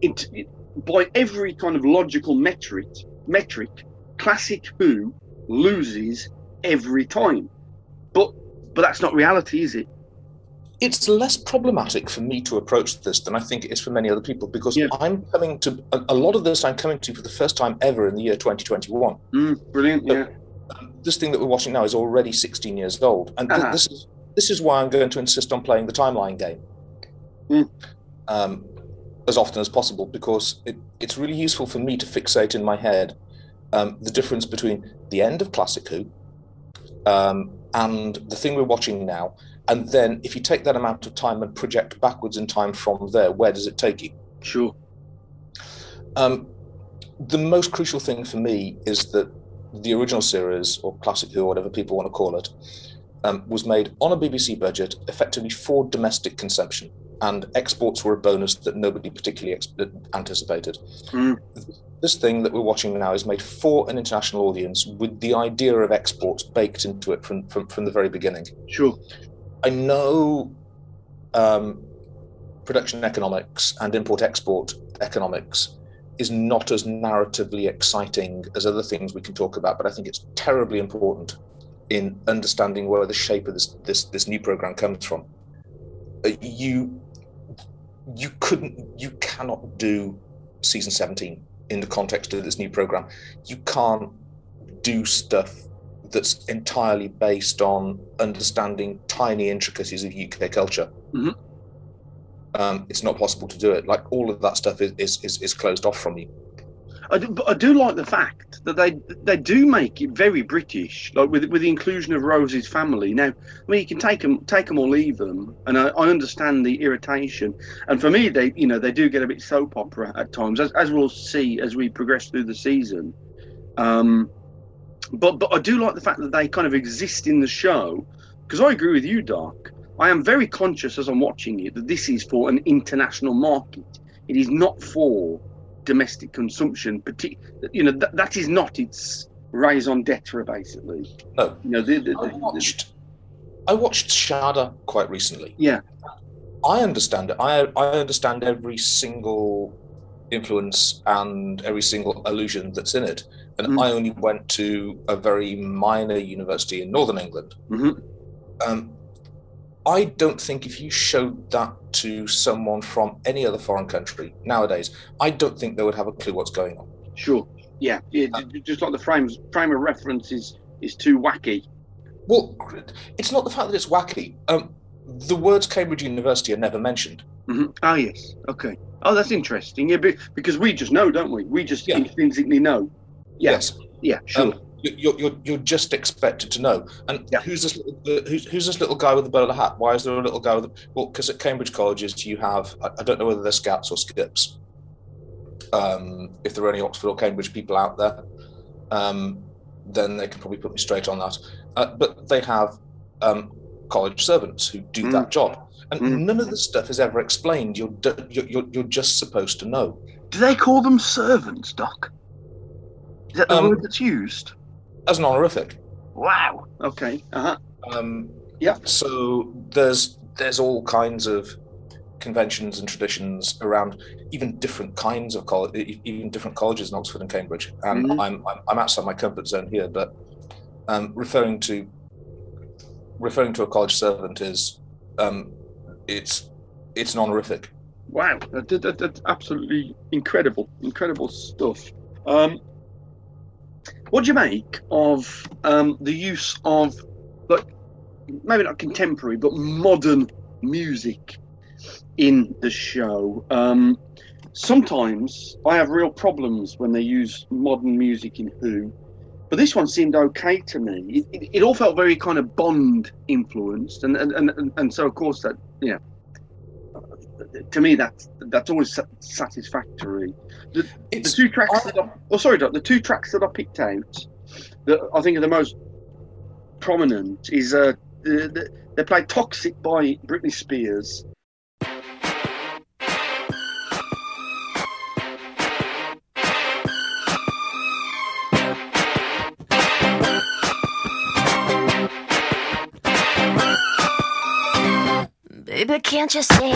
it, it- by every kind of logical metric, metric, classic Who loses every time. But but that's not reality, is it? it's less problematic for me to approach this than I think it is for many other people because I'm coming to a, a lot of this I'm coming to for the first time ever in the year 2021. Mm, brilliant, yeah. This thing that we're watching now is already 16 years old, and Uh-huh. this is this is why I'm going to insist on playing the timeline game Mm. um, as often as possible because it, it's really useful for me to fixate in my head um, the difference between the end of Classic Who um, and the thing we're watching now. And then, if you take that amount of time and project backwards in time from there, where does it take you? Sure. Um, the most crucial thing for me is that the original series, or Classic Who, or whatever people want to call it, um, was made on a BBC budget, effectively for domestic consumption. And exports were a bonus that nobody particularly ex- anticipated. Mm. This thing that we're watching now is made for an international audience with the idea of exports baked into it from, from, from the very beginning. Sure. I know um, production economics and import export economics is not as narratively exciting as other things we can talk about, but I think it's terribly important in understanding where the shape of this this, this new program comes from. Uh, you you couldn't you cannot do season 17 in the context of this new program. You can't do stuff that's entirely based on understanding tiny intricacies of UK culture. Mm-hmm. Um, it's not possible to do it. Like all of that stuff is is, is, is closed off from you. I do, but I do like the fact that they they do make it very British, like with with the inclusion of Rose's family. Now, I mean, you can take them, take them or leave them, and I, I understand the irritation. And for me, they you know they do get a bit soap opera at times, as, as we'll see as we progress through the season. Um, but but I do like the fact that they kind of exist in the show, because I agree with you, Doc. I am very conscious as I'm watching it that this is for an international market. It is not for domestic consumption. You know, that, that is not its raison d'etre, basically. No. You know, the, the, I watched, I watched Shada quite recently. Yeah. I understand it. I, I understand every single influence and every single allusion that's in it. And Mm. I only went to a very minor university in Northern England. Mhm. Um, I don't think if you showed that to someone from any other foreign country nowadays, I don't think they would have a clue what's going on. Sure. Yeah. yeah just like the frames, frame of reference is is too wacky. Well, it's not the fact that it's wacky. Um, the words Cambridge University are never mentioned. hmm Oh yes. Okay. Oh, that's interesting. Yeah, because we just know, don't we? We just intrinsically know. Yeah. Yes. Yeah. Sure. Um, you're, you're, you're just expected to know. And who's this little, who's, who's this little guy with the bowler hat? Why is there a little guy with the, well, because at Cambridge colleges you have, I, I don't know whether they're scouts or skips. Um, if there are any Oxford or Cambridge people out there, um, then they can probably put me straight on that. Uh, but they have um, college servants who do that job. And none of this stuff is ever explained. You're, you're, you're, you're just supposed to know. Do they call them servants, Doc? Is that the Um, word that's used? As an honorific. Wow. Okay. Uh huh. Um, yeah. So there's there's all kinds of conventions and traditions around even different kinds of college, even different colleges in Oxford and Cambridge. And Mhm. I'm, I'm I'm outside my comfort zone here, but um, referring to referring to a college servant is um, it's it's an honorific. Wow, that, that, that- that's absolutely incredible, incredible stuff. Um, what do you make of um, the use of, like, maybe not contemporary, but modern music in the show? Um, sometimes I have real problems when they use modern music in Who, but this one seemed okay to me. It, it, it all felt very kind of Bond influenced, and and, and, and, so of course that know to me that's that's always satisfactory. The, the two tracks that I, oh sorry, Doc, the two tracks that I picked out that I think are the most prominent is uh the, the, they play "Toxic" by Britney Spears. Baby, can't you see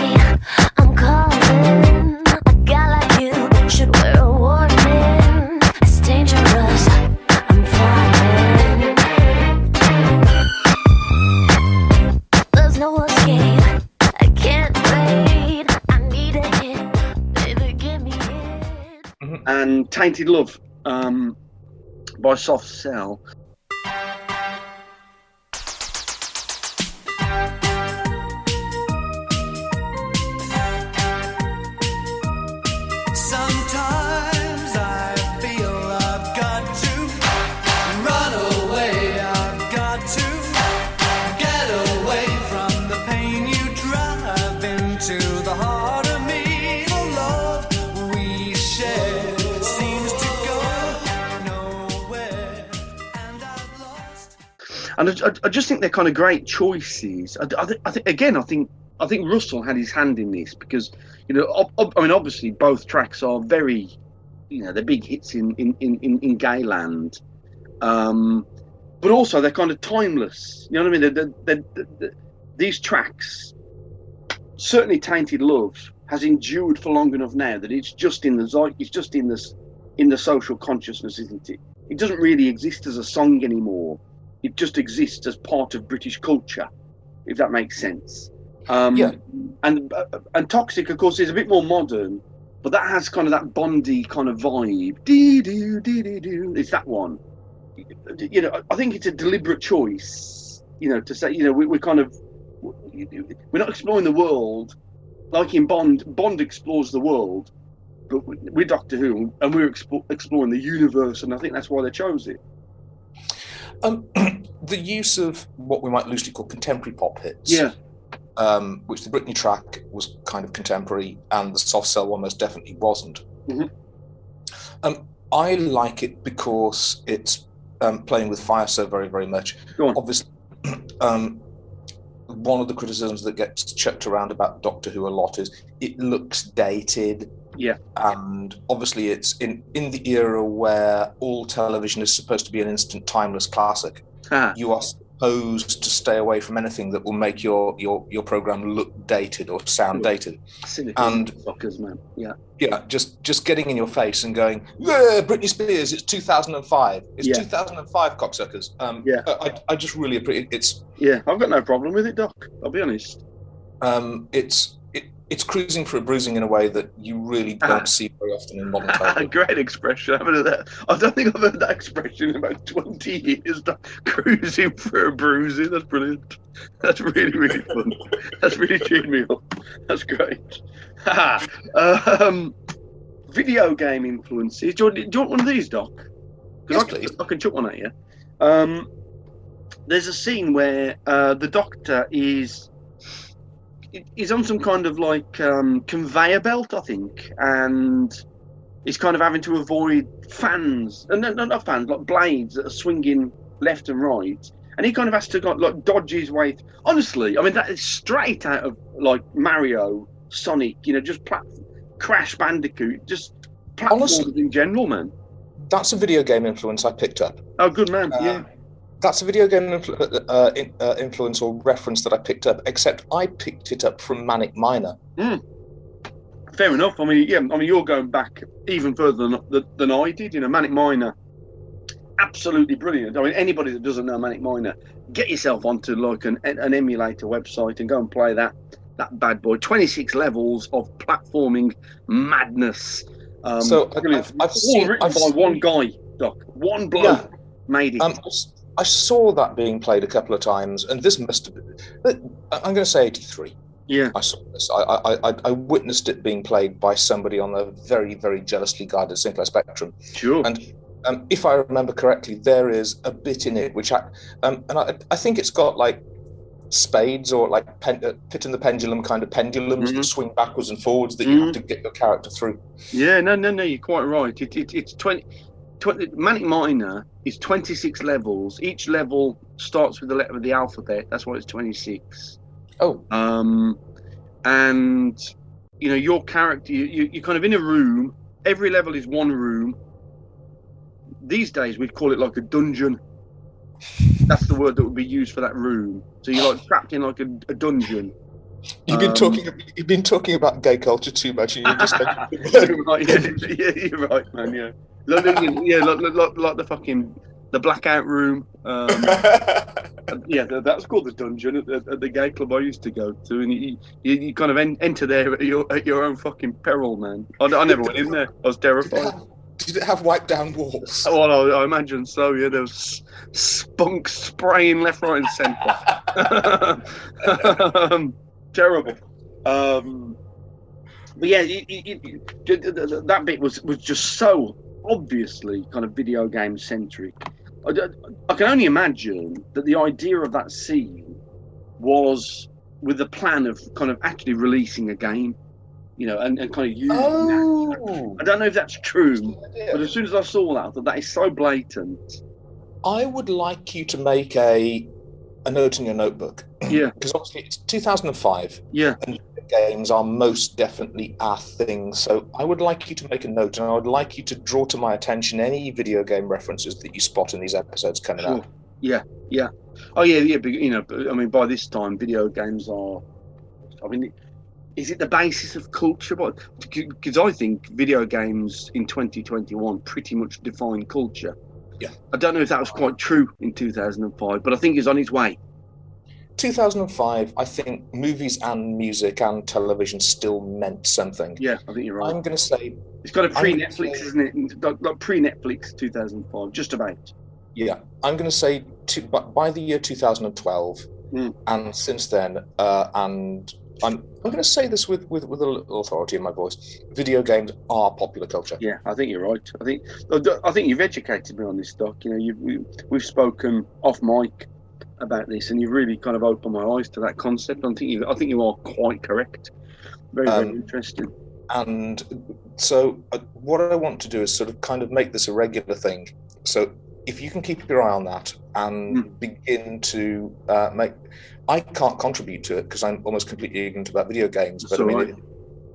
I'm calling? A guy like you should wear a warning. It's dangerous. I'm falling. There's no escape. I can't wait. I need a hit. Baby, give me it. and "Tainted Love" um, by Soft Cell. And I, I- just think they're kind of great choices. I, I, thi- I think again, I think I think Russell had his hand in this because you know ob- ob- I mean obviously both tracks are very you know they're big hits in in in in, in Gayland, um, but also they're kind of timeless. You know what I mean? They're, they're, they're, these tracks, certainly "Tainted Love," has endured for long enough now that it's just in the it's just in this in the social consciousness, isn't it? It doesn't really exist as a song anymore. It just exists as part of British culture, if that makes sense. Um, Yeah. And uh, and Toxic, of course, is a bit more modern, but that has kind of that Bondy kind of vibe. Dee doo dee dee doo. It's that one. You know, I think it's a deliberate choice. You know, to say you know we, we're kind of we're not exploring the world like in Bond. Bond explores the world, but we- we're Doctor Who, and we're expo- exploring the universe, and I think that's why they chose it. Um, the use of what we might loosely call contemporary pop hits. Yeah. Um, which the Britney track was kind of contemporary, and the Soft Cell one most definitely wasn't. Mhm. Um, I like it because it's um, playing with fire so very, very much. Obviously, um, one of the criticisms that gets chucked around about Doctor Who a lot is it looks dated. Yeah. And obviously, it's in, in the era where all television is supposed to be an instant, timeless classic. You are supposed to stay away from anything that will make your your, your program look dated or sound dated. Cynical And fuckers, man. Yeah. yeah, just just getting in your face and going, yeah, Britney Spears, it's 2005. It's Yeah. 2005, cocksuckers. Um, Yeah. I, I just really appreciate it's Yeah, I've got no problem with it, Doc. I'll be honest. um, it's it, it's cruising for a bruising in a way that you really don't see very often in modern television. Great expression. I haven't heard that. I don't think I've heard that expression in about 20 years. Cruising for a bruising. That's brilliant. That's really, really fun. That's really cheered me up. That's great. um, video game influences. Do you, want, do you want one of these, Doc? 'Cause I, can, I can chuck one at you. Um, there's a scene where uh, the Doctor is he's on some kind of like um, conveyor belt, I think, and he's kind of having to avoid fans, and no, no, not fans, like blades that are swinging left and right, and he kind of has to like, like dodge his way. th- Honestly, I mean that is straight out of like Mario, Sonic, you know, just plat- Crash Bandicoot, just platforms in general, man. That's a video game influence I picked up. Oh, good man, yeah. That's a video game influ- uh, in, uh, influence or reference that I picked up, except I picked it up from Manic Miner. Mm. Fair enough. I mean, yeah. I mean, you're going back even further than, than I did. You know, Manic Miner, absolutely brilliant. I mean, anybody that doesn't know Manic Miner, get yourself onto like an, an emulator website and go and play that that bad boy. Twenty six levels of platforming madness. Um, So. I've- I've all seen- written I've by seen- one guy, Doc. One bloke Yeah. made it. Um, I saw that being played a couple of times, and this must have been, I'm going to say 83. Yeah. I saw this. I, I, I, I witnessed it being played by somebody on a very, very jealously guarded Sinclair Spectrum. Sure. And um, if I remember correctly, there is a bit in it which I, um, and I, I think it's got like spades or like pen, uh, pit in the pendulum kind of pendulums Mm-hmm. that swing backwards and forwards that you have to get your character through. Yeah, no, no, no, you're quite right. It, it, it's 20, 20, Manic Miner is 26 levels. Each level starts with the letter of the alphabet. That's why it's 26. Oh. Um, and, you know, your character, you, you, you're kind of in a room. Every level is one room. These days, we'd call it like a dungeon. That's the word that would be used for that room. So you're like trapped in like a, a dungeon. You've been Um, talking. You've been talking about gay culture too much, and you're just. you're right, yeah, yeah, you're right, man. Yeah, like- yeah, like, like, like, the fucking the blackout room. Um, yeah, that's called the dungeon at the, at the gay club I used to go to, and you, you, you kind of en- enter there at your at your own fucking peril, man. I, I never went in there. I was terrified. Did it have wiped down walls? Oh, well, I, I imagine so. Yeah, there was spunk spraying left, right, and centre. um, terrible. Um, but yeah, it, it, it, that bit was was just so obviously kind of video game centric. I, I can only imagine that the idea of that scene was with the plan of kind of actually releasing a game, you know, and, and kind of using that. Oh. I don't know if that's true, but as soon as I saw that, I thought that is so blatant. I would like you to make a a note in your notebook. Yeah. Because obviously it's 2005. Yeah. And games are most definitely our thing. So I would like you to make a note, and I would like you to draw to my attention any video game references that you spot in these episodes coming Sure. out. Yeah, yeah. Oh, yeah, yeah. But, you know, I mean, by this time, video games are. I mean, is it the basis of culture? Because I think video games in 2021 pretty much define culture. Yeah. I don't know if that was quite true in 2005, but I think it's on its way. 2005, I think movies and music and television still meant something. Yeah, I think you're right. I'm going to say It's got a I'm pre gonna Netflix, say- isn't it? Got, got pre Netflix 2005, just about. Yeah, I'm going to say to, by, by the year 2012, Hmm. and since then, uh, and I'm I'm going to say this with, with with a little authority in my voice. Video games are popular culture. Yeah, I think you're right. I think I think you've educated me on this, Doc. You know, you've, we, we've spoken off mic about this, and you've really kind of opened my eyes to that concept. I think you, I think you are quite correct. Very, very Um, interesting. And so, uh, what I want to do is sort of kind of make this a regular thing. So, if you can keep your eye on that and Hmm. begin to uh, make, I can't contribute to it because I'm almost completely ignorant about video games. But I mean, right. it-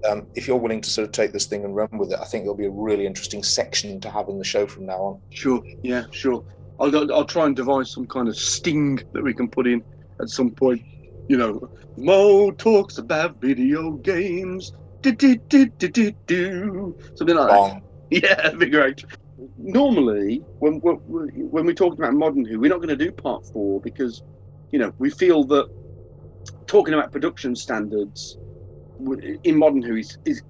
um, if you're willing to sort of take this thing and run with it, I think it'll be a really interesting section to have in the show from now on. Sure, yeah, sure. I'll, I'll I'll try and devise some kind of sting that we can put in at some point. You know, Mo talks about video games. Do, do, do, do, do, do. Something like that. Bong. Yeah, that'd be great. Normally, when when when we talk about modern Who, we're not going to do part four because, you know, we feel that talking about production standards in modern Who is, is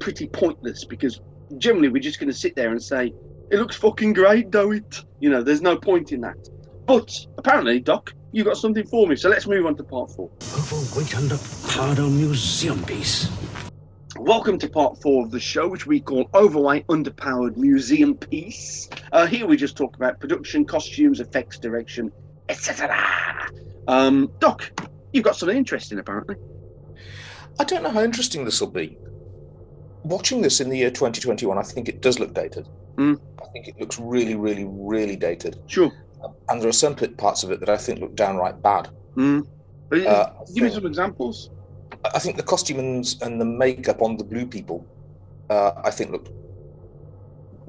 pretty pointless because generally we're just going to sit there and say it looks fucking great, do it? You know, there's no point in that. But apparently, Doc, you got something for me, so let's move on to part four. Overweight under powder museum piece. Welcome to part four of the show, which we call Overweight Underpowered Museum Piece. Uh, here we just talk about production, costumes, effects, direction, etc. Um, Doc, you've got something interesting apparently. I don't know how interesting this will be. Watching this in the year 2021, I think it does look dated. Mm. I think it looks really, really, really dated. Sure. And there are some parts of it that I think look downright bad. Mm. Uh, Give me some examples. I think the costumes and the makeup on the blue people, uh, I think looked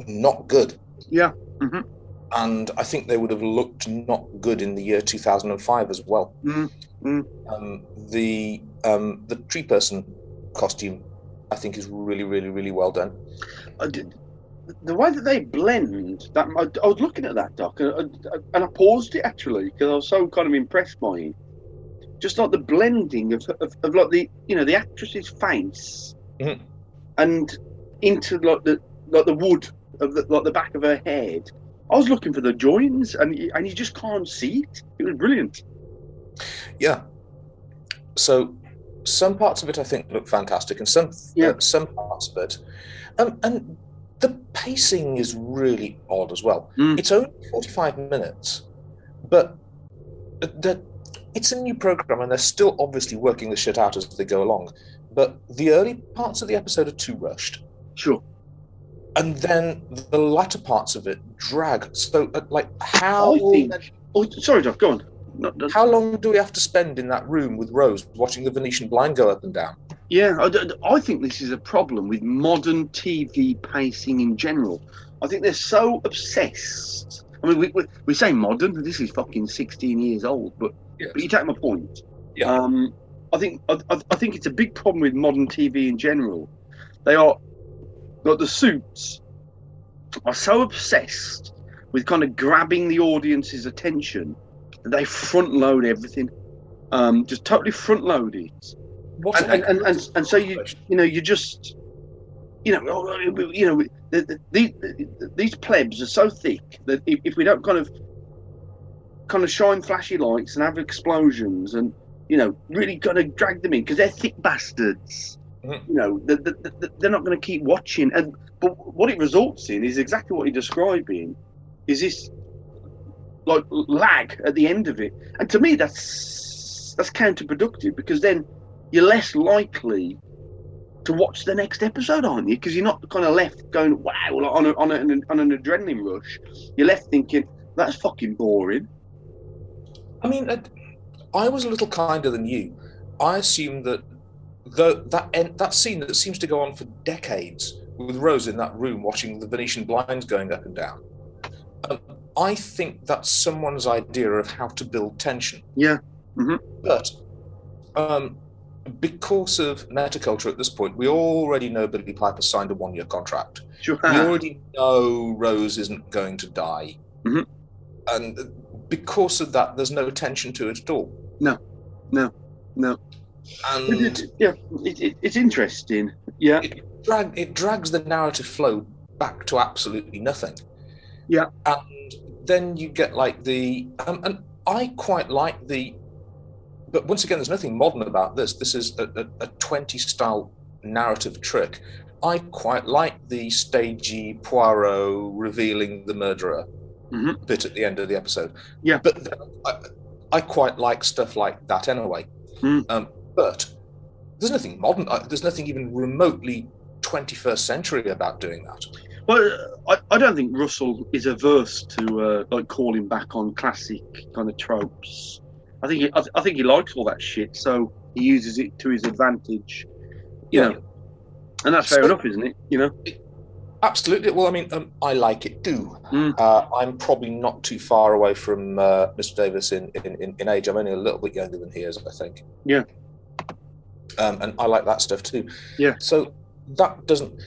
not good. Yeah. hmm And I think they would have looked not good in the year 2005 as well. Mm. Um, the um, the tree person costume, I think, is really, really, really well done. Did, the way that they blend that I, was looking at that doc and, I- and I paused it actually because I was so kind of impressed by it. Just like the blending of, of, of like the you know the actress's face Mhm. and into like the like the wood of the like the back of her head. I was looking for the joins and and you just can't see it. It was brilliant. Yeah. So some parts of it I think look fantastic, and some Yeah. uh, some parts of it, um, and the pacing is really odd as well. Mm. It's only forty five minutes, but the, it's a new program, and they're still obviously working the shit out as they go along. But the early parts of the episode are too rushed. Sure. And then the latter parts of it drag. So, uh, like, how I think. Oh, sorry, Doc. Go on. Not, how long do we have to spend in that room with Rose watching the Venetian blind go up and down? Yeah, I think this is a problem with modern TV pacing in general. I think they're so obsessed. I mean, we, we, we say modern, this is fucking 16 years old, but, but you take my point. Yeah. Um, I think I, I- I think it's a big problem with modern TV in general. They are, like the suits, are so obsessed with kind of grabbing the audience's attention they front load everything. Um, just totally front load it What and, and, and, and, so you you know you just you know oh, you know the, the, the, these plebs are so thick that if, we don't kind of kind of shine flashy lights and have explosions and you know really kind of drag them in because they're thick bastards Mhm. you know they, they, they- they're not going to keep watching and but what it results in is exactly what you're describing is this like lag at the end of it and to me that's that's counterproductive because then you're less likely to watch the next episode, aren't you? Because you're not kind of left going, wow, like on, a, on, a, on an adrenaline rush. You're left thinking, that's fucking boring. I mean, I was a little kinder than you. I assumed that the, that en- that scene that seems to go on for decades with Rose in that room watching the Venetian blinds going up and down. Um, I think that's someone's idea of how to build tension. Yeah. hmm But um, because of metaculture at this point, we already know Billie Piper signed a one-year contract. Sure. We already know Rose isn't going to die, Mhm. and because of that, there's no tension to it at all. No, no, no. And yeah, it, it, it's interesting. Yeah, it, drag, it drags the narrative flow back to absolutely nothing. Yeah. And then you get like the um, and I quite like the but once again there's nothing modern about this. This is a, a, a 20 style narrative trick. I quite like the stagey Poirot revealing the murderer Mhm. bit at the end of the episode. Yeah. But I, I quite like stuff like that anyway. Mm. Um, but there's nothing modern. Uh, there's nothing even remotely 21st century about doing that. Well, I, I don't think Russell is averse to uh, like calling back on classic kind of tropes. I think he, I, th- I think he likes all that shit, so he uses it to his advantage. You Yeah. know, and that's fair So- enough, isn't it? You know. Absolutely. Well, I mean, um, I like it too. Mm. Uh, I'm probably not too far away from uh, Mr. Davies in, in, in, in age. I'm only a little bit younger than he is, I think. Yeah. Um, and I like that stuff too. Yeah. So that doesn't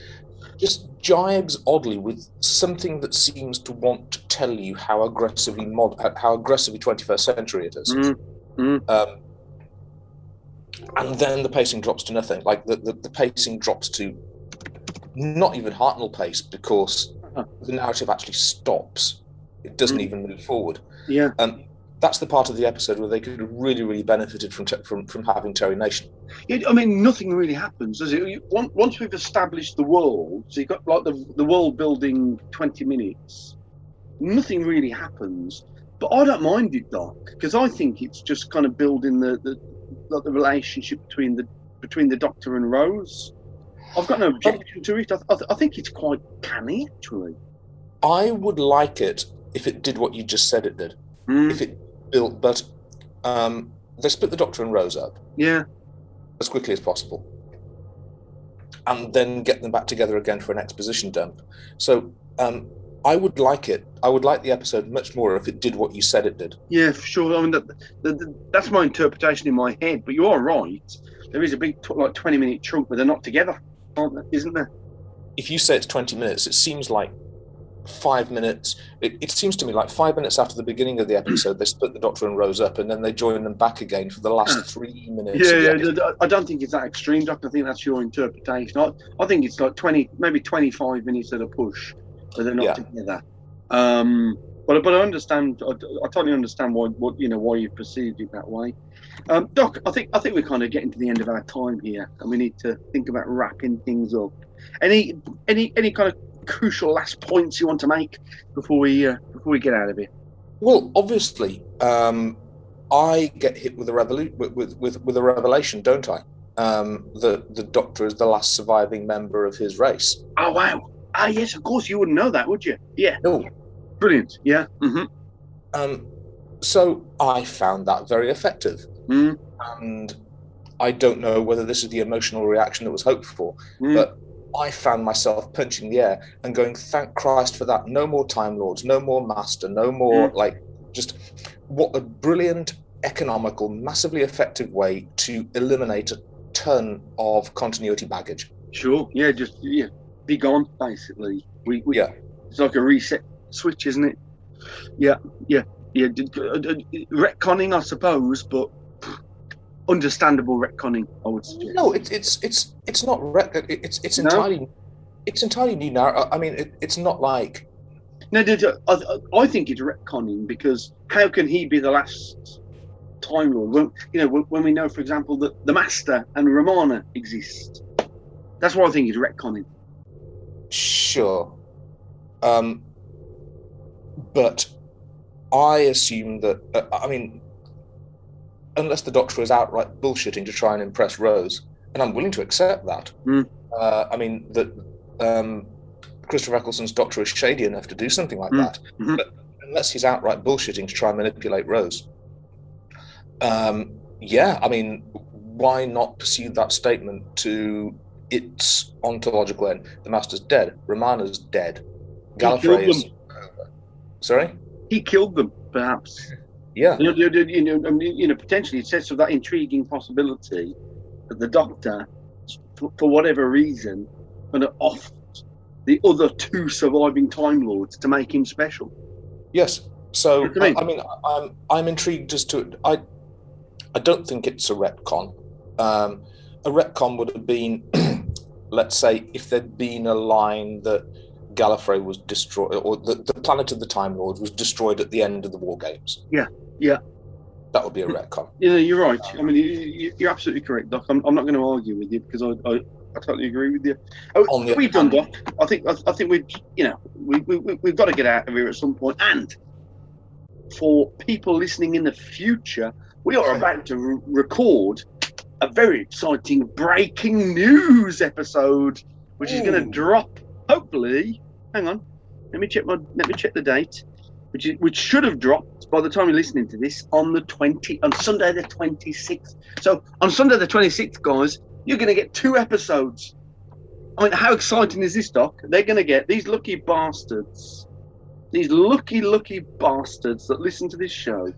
just jibes oddly with something that seems to want to tell you how aggressively mod, how aggressively 21st century it is. Mm. Mm. Um, and then the pacing drops to nothing. Like the, the, the pacing drops to not even Hartnell pace because the narrative actually stops. It doesn't Mm. even move forward. Yeah. Um, that's the part of the episode where they could have really, really benefited from from from having Terry Nation. It, I mean, nothing really happens, does it? You, once, once we've established the world, so you've got like the, the world building 20 minutes, nothing really happens. But I don't mind it, Doc, because I think it's just kind of building the, the like the relationship between the between the Doctor and Rose. I've got no objection to it. I, I, I think it's quite canny, actually. I would like it if it did what you just said it did. Mm. If it built, but um, they split the Doctor and Rose up Yeah, as quickly as possible, and then get them back together again for an exposition dump. So um, I would like it. I would like the episode much more if it did what you said it did. yeah, for sure. I mean, that, the, the, that's my interpretation in my head. But you are right. There is a big, tw- like, 20 minute chunk where they're not together, aren't there? Isn't there? If you say it's 20 minutes, it seems like five minutes. It, it seems to me like five minutes after the beginning of the episode, they split the Doctor and Rose up, and then they join them back again for the last three minutes. Yeah, yeah. episode. th- th- I don't think it's that extreme, Doctor. I think that's your interpretation. I, I think it's like 20, maybe 25 minutes at a push, but they're not Yeah. together. Um, but but I understand. I, I totally understand why what you know why you perceived it that way. Um, Doc, I think I think we're kind of getting to the end of our time here, and we need to think about wrapping things up. Any any any kind of crucial last points you want to make before we uh, before we get out of here? Well, obviously, um, I get hit with a revolu- with, with, with, a revelation, don't I? Um, the the Doctor is the last surviving member of his race. Oh wow! Ah yes, of course you wouldn't know that, would you? Yeah. No. Brilliant. Yeah. hmm Um, so I found that very effective, Mm. and I don't know whether this is the emotional reaction that was hoped for, Mm. but I found myself punching the air and going, "Thank Christ for that! No more Time Lords, no more Master, no more Mm. like just what a brilliant, economical, massively effective way to eliminate a ton of continuity baggage." Sure. Yeah. Just yeah. Be gone. Basically. We. we Yeah. It's like a reset switch, isn't it? Yeah. Yeah. Yeah. Retconning, I suppose, but understandable retconning. I would suggest. No, it's it's it's it's not. It- it's it's No? entirely it's entirely new now. I mean, it, it's not like No, no, no, I, I think it's retconning because how can he be the last Time Lord when you know when, when we know, for example, that the Master and Romana exist? That's what I think is retconning. Sure. Um, but I assume that, uh, I mean, unless the Doctor is outright bullshitting to try and impress Rose, and I'm willing to accept that. Mm. Uh, I mean, that um, Christopher Eccleston's Doctor is shady enough to do something like Mm. that. Mhm. But unless he's outright bullshitting to try and manipulate Rose, Um, yeah, I mean, why not pursue that statement to its ontological end? The Master's dead. Romana's dead. Gallifrey is. them. Sorry? He killed them, perhaps. Yeah. You know, you know, I mean, you know, potentially it sets up that intriguing possibility that the Doctor, for, for whatever reason, kind of off the other two surviving Time Lords to make him special. Yes. So you mean? I, I mean, I'm I'm intrigued as to I I don't think it's a retcon. Um, a retcon would have been, let's say, if there'd been a line that Gallifrey was destroyed, or the, the planet of the Time Lord was destroyed at the end of the War Games. Yeah, yeah. That would be a retcon. Yeah, you're right. I mean, you, you're absolutely correct, Doc. I'm, I'm not going to argue with you because I, I, I totally agree with you. Oh, the we've done, Doc. I think I, I think we've you know, we, we, we- we've got to get out of here at some point. And for people listening in the future, we are about to re- record a very exciting breaking news episode, which is going to drop. Hopefully, hang on. Let me check my. Let me check the date, which is, which should have dropped by the time you're listening to this on the twenty on Sunday the twenty sixth. So on Sunday the twenty sixth, guys, you're going to get two episodes. I mean, how exciting is this, Doc? They're going to get these lucky bastards, these lucky, lucky bastards that listen to this show,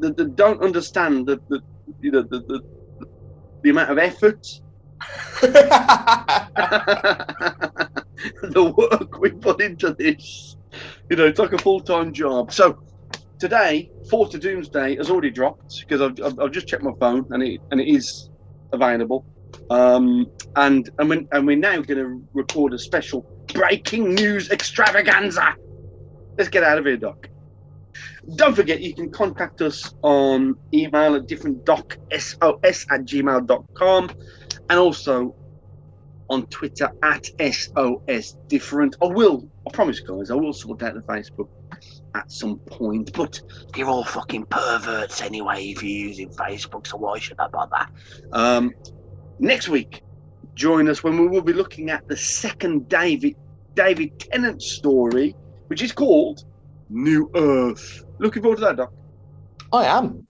that, that don't understand the, the you know, the, the, the amount of effort, the work we put into this. You know, it's like a full time job. So today, Four to Doomsday has already dropped because I've, I've, I've just checked my phone and it and it is available. Um, and and we and we're now going to record a special breaking news extravaganza. Let's get out of here, Doc. Don't forget, you can contact us on email at different doc sos at gmail.com and also on Twitter at sos different. I will, I promise, guys, I will sort out the Facebook at some point. But you're all fucking perverts anyway if you're using Facebook, so why should I bother? Um, next week, join us when we will be looking at the second David David Tennant story, which is called New Earth. Looking forward to that, Doc. I am.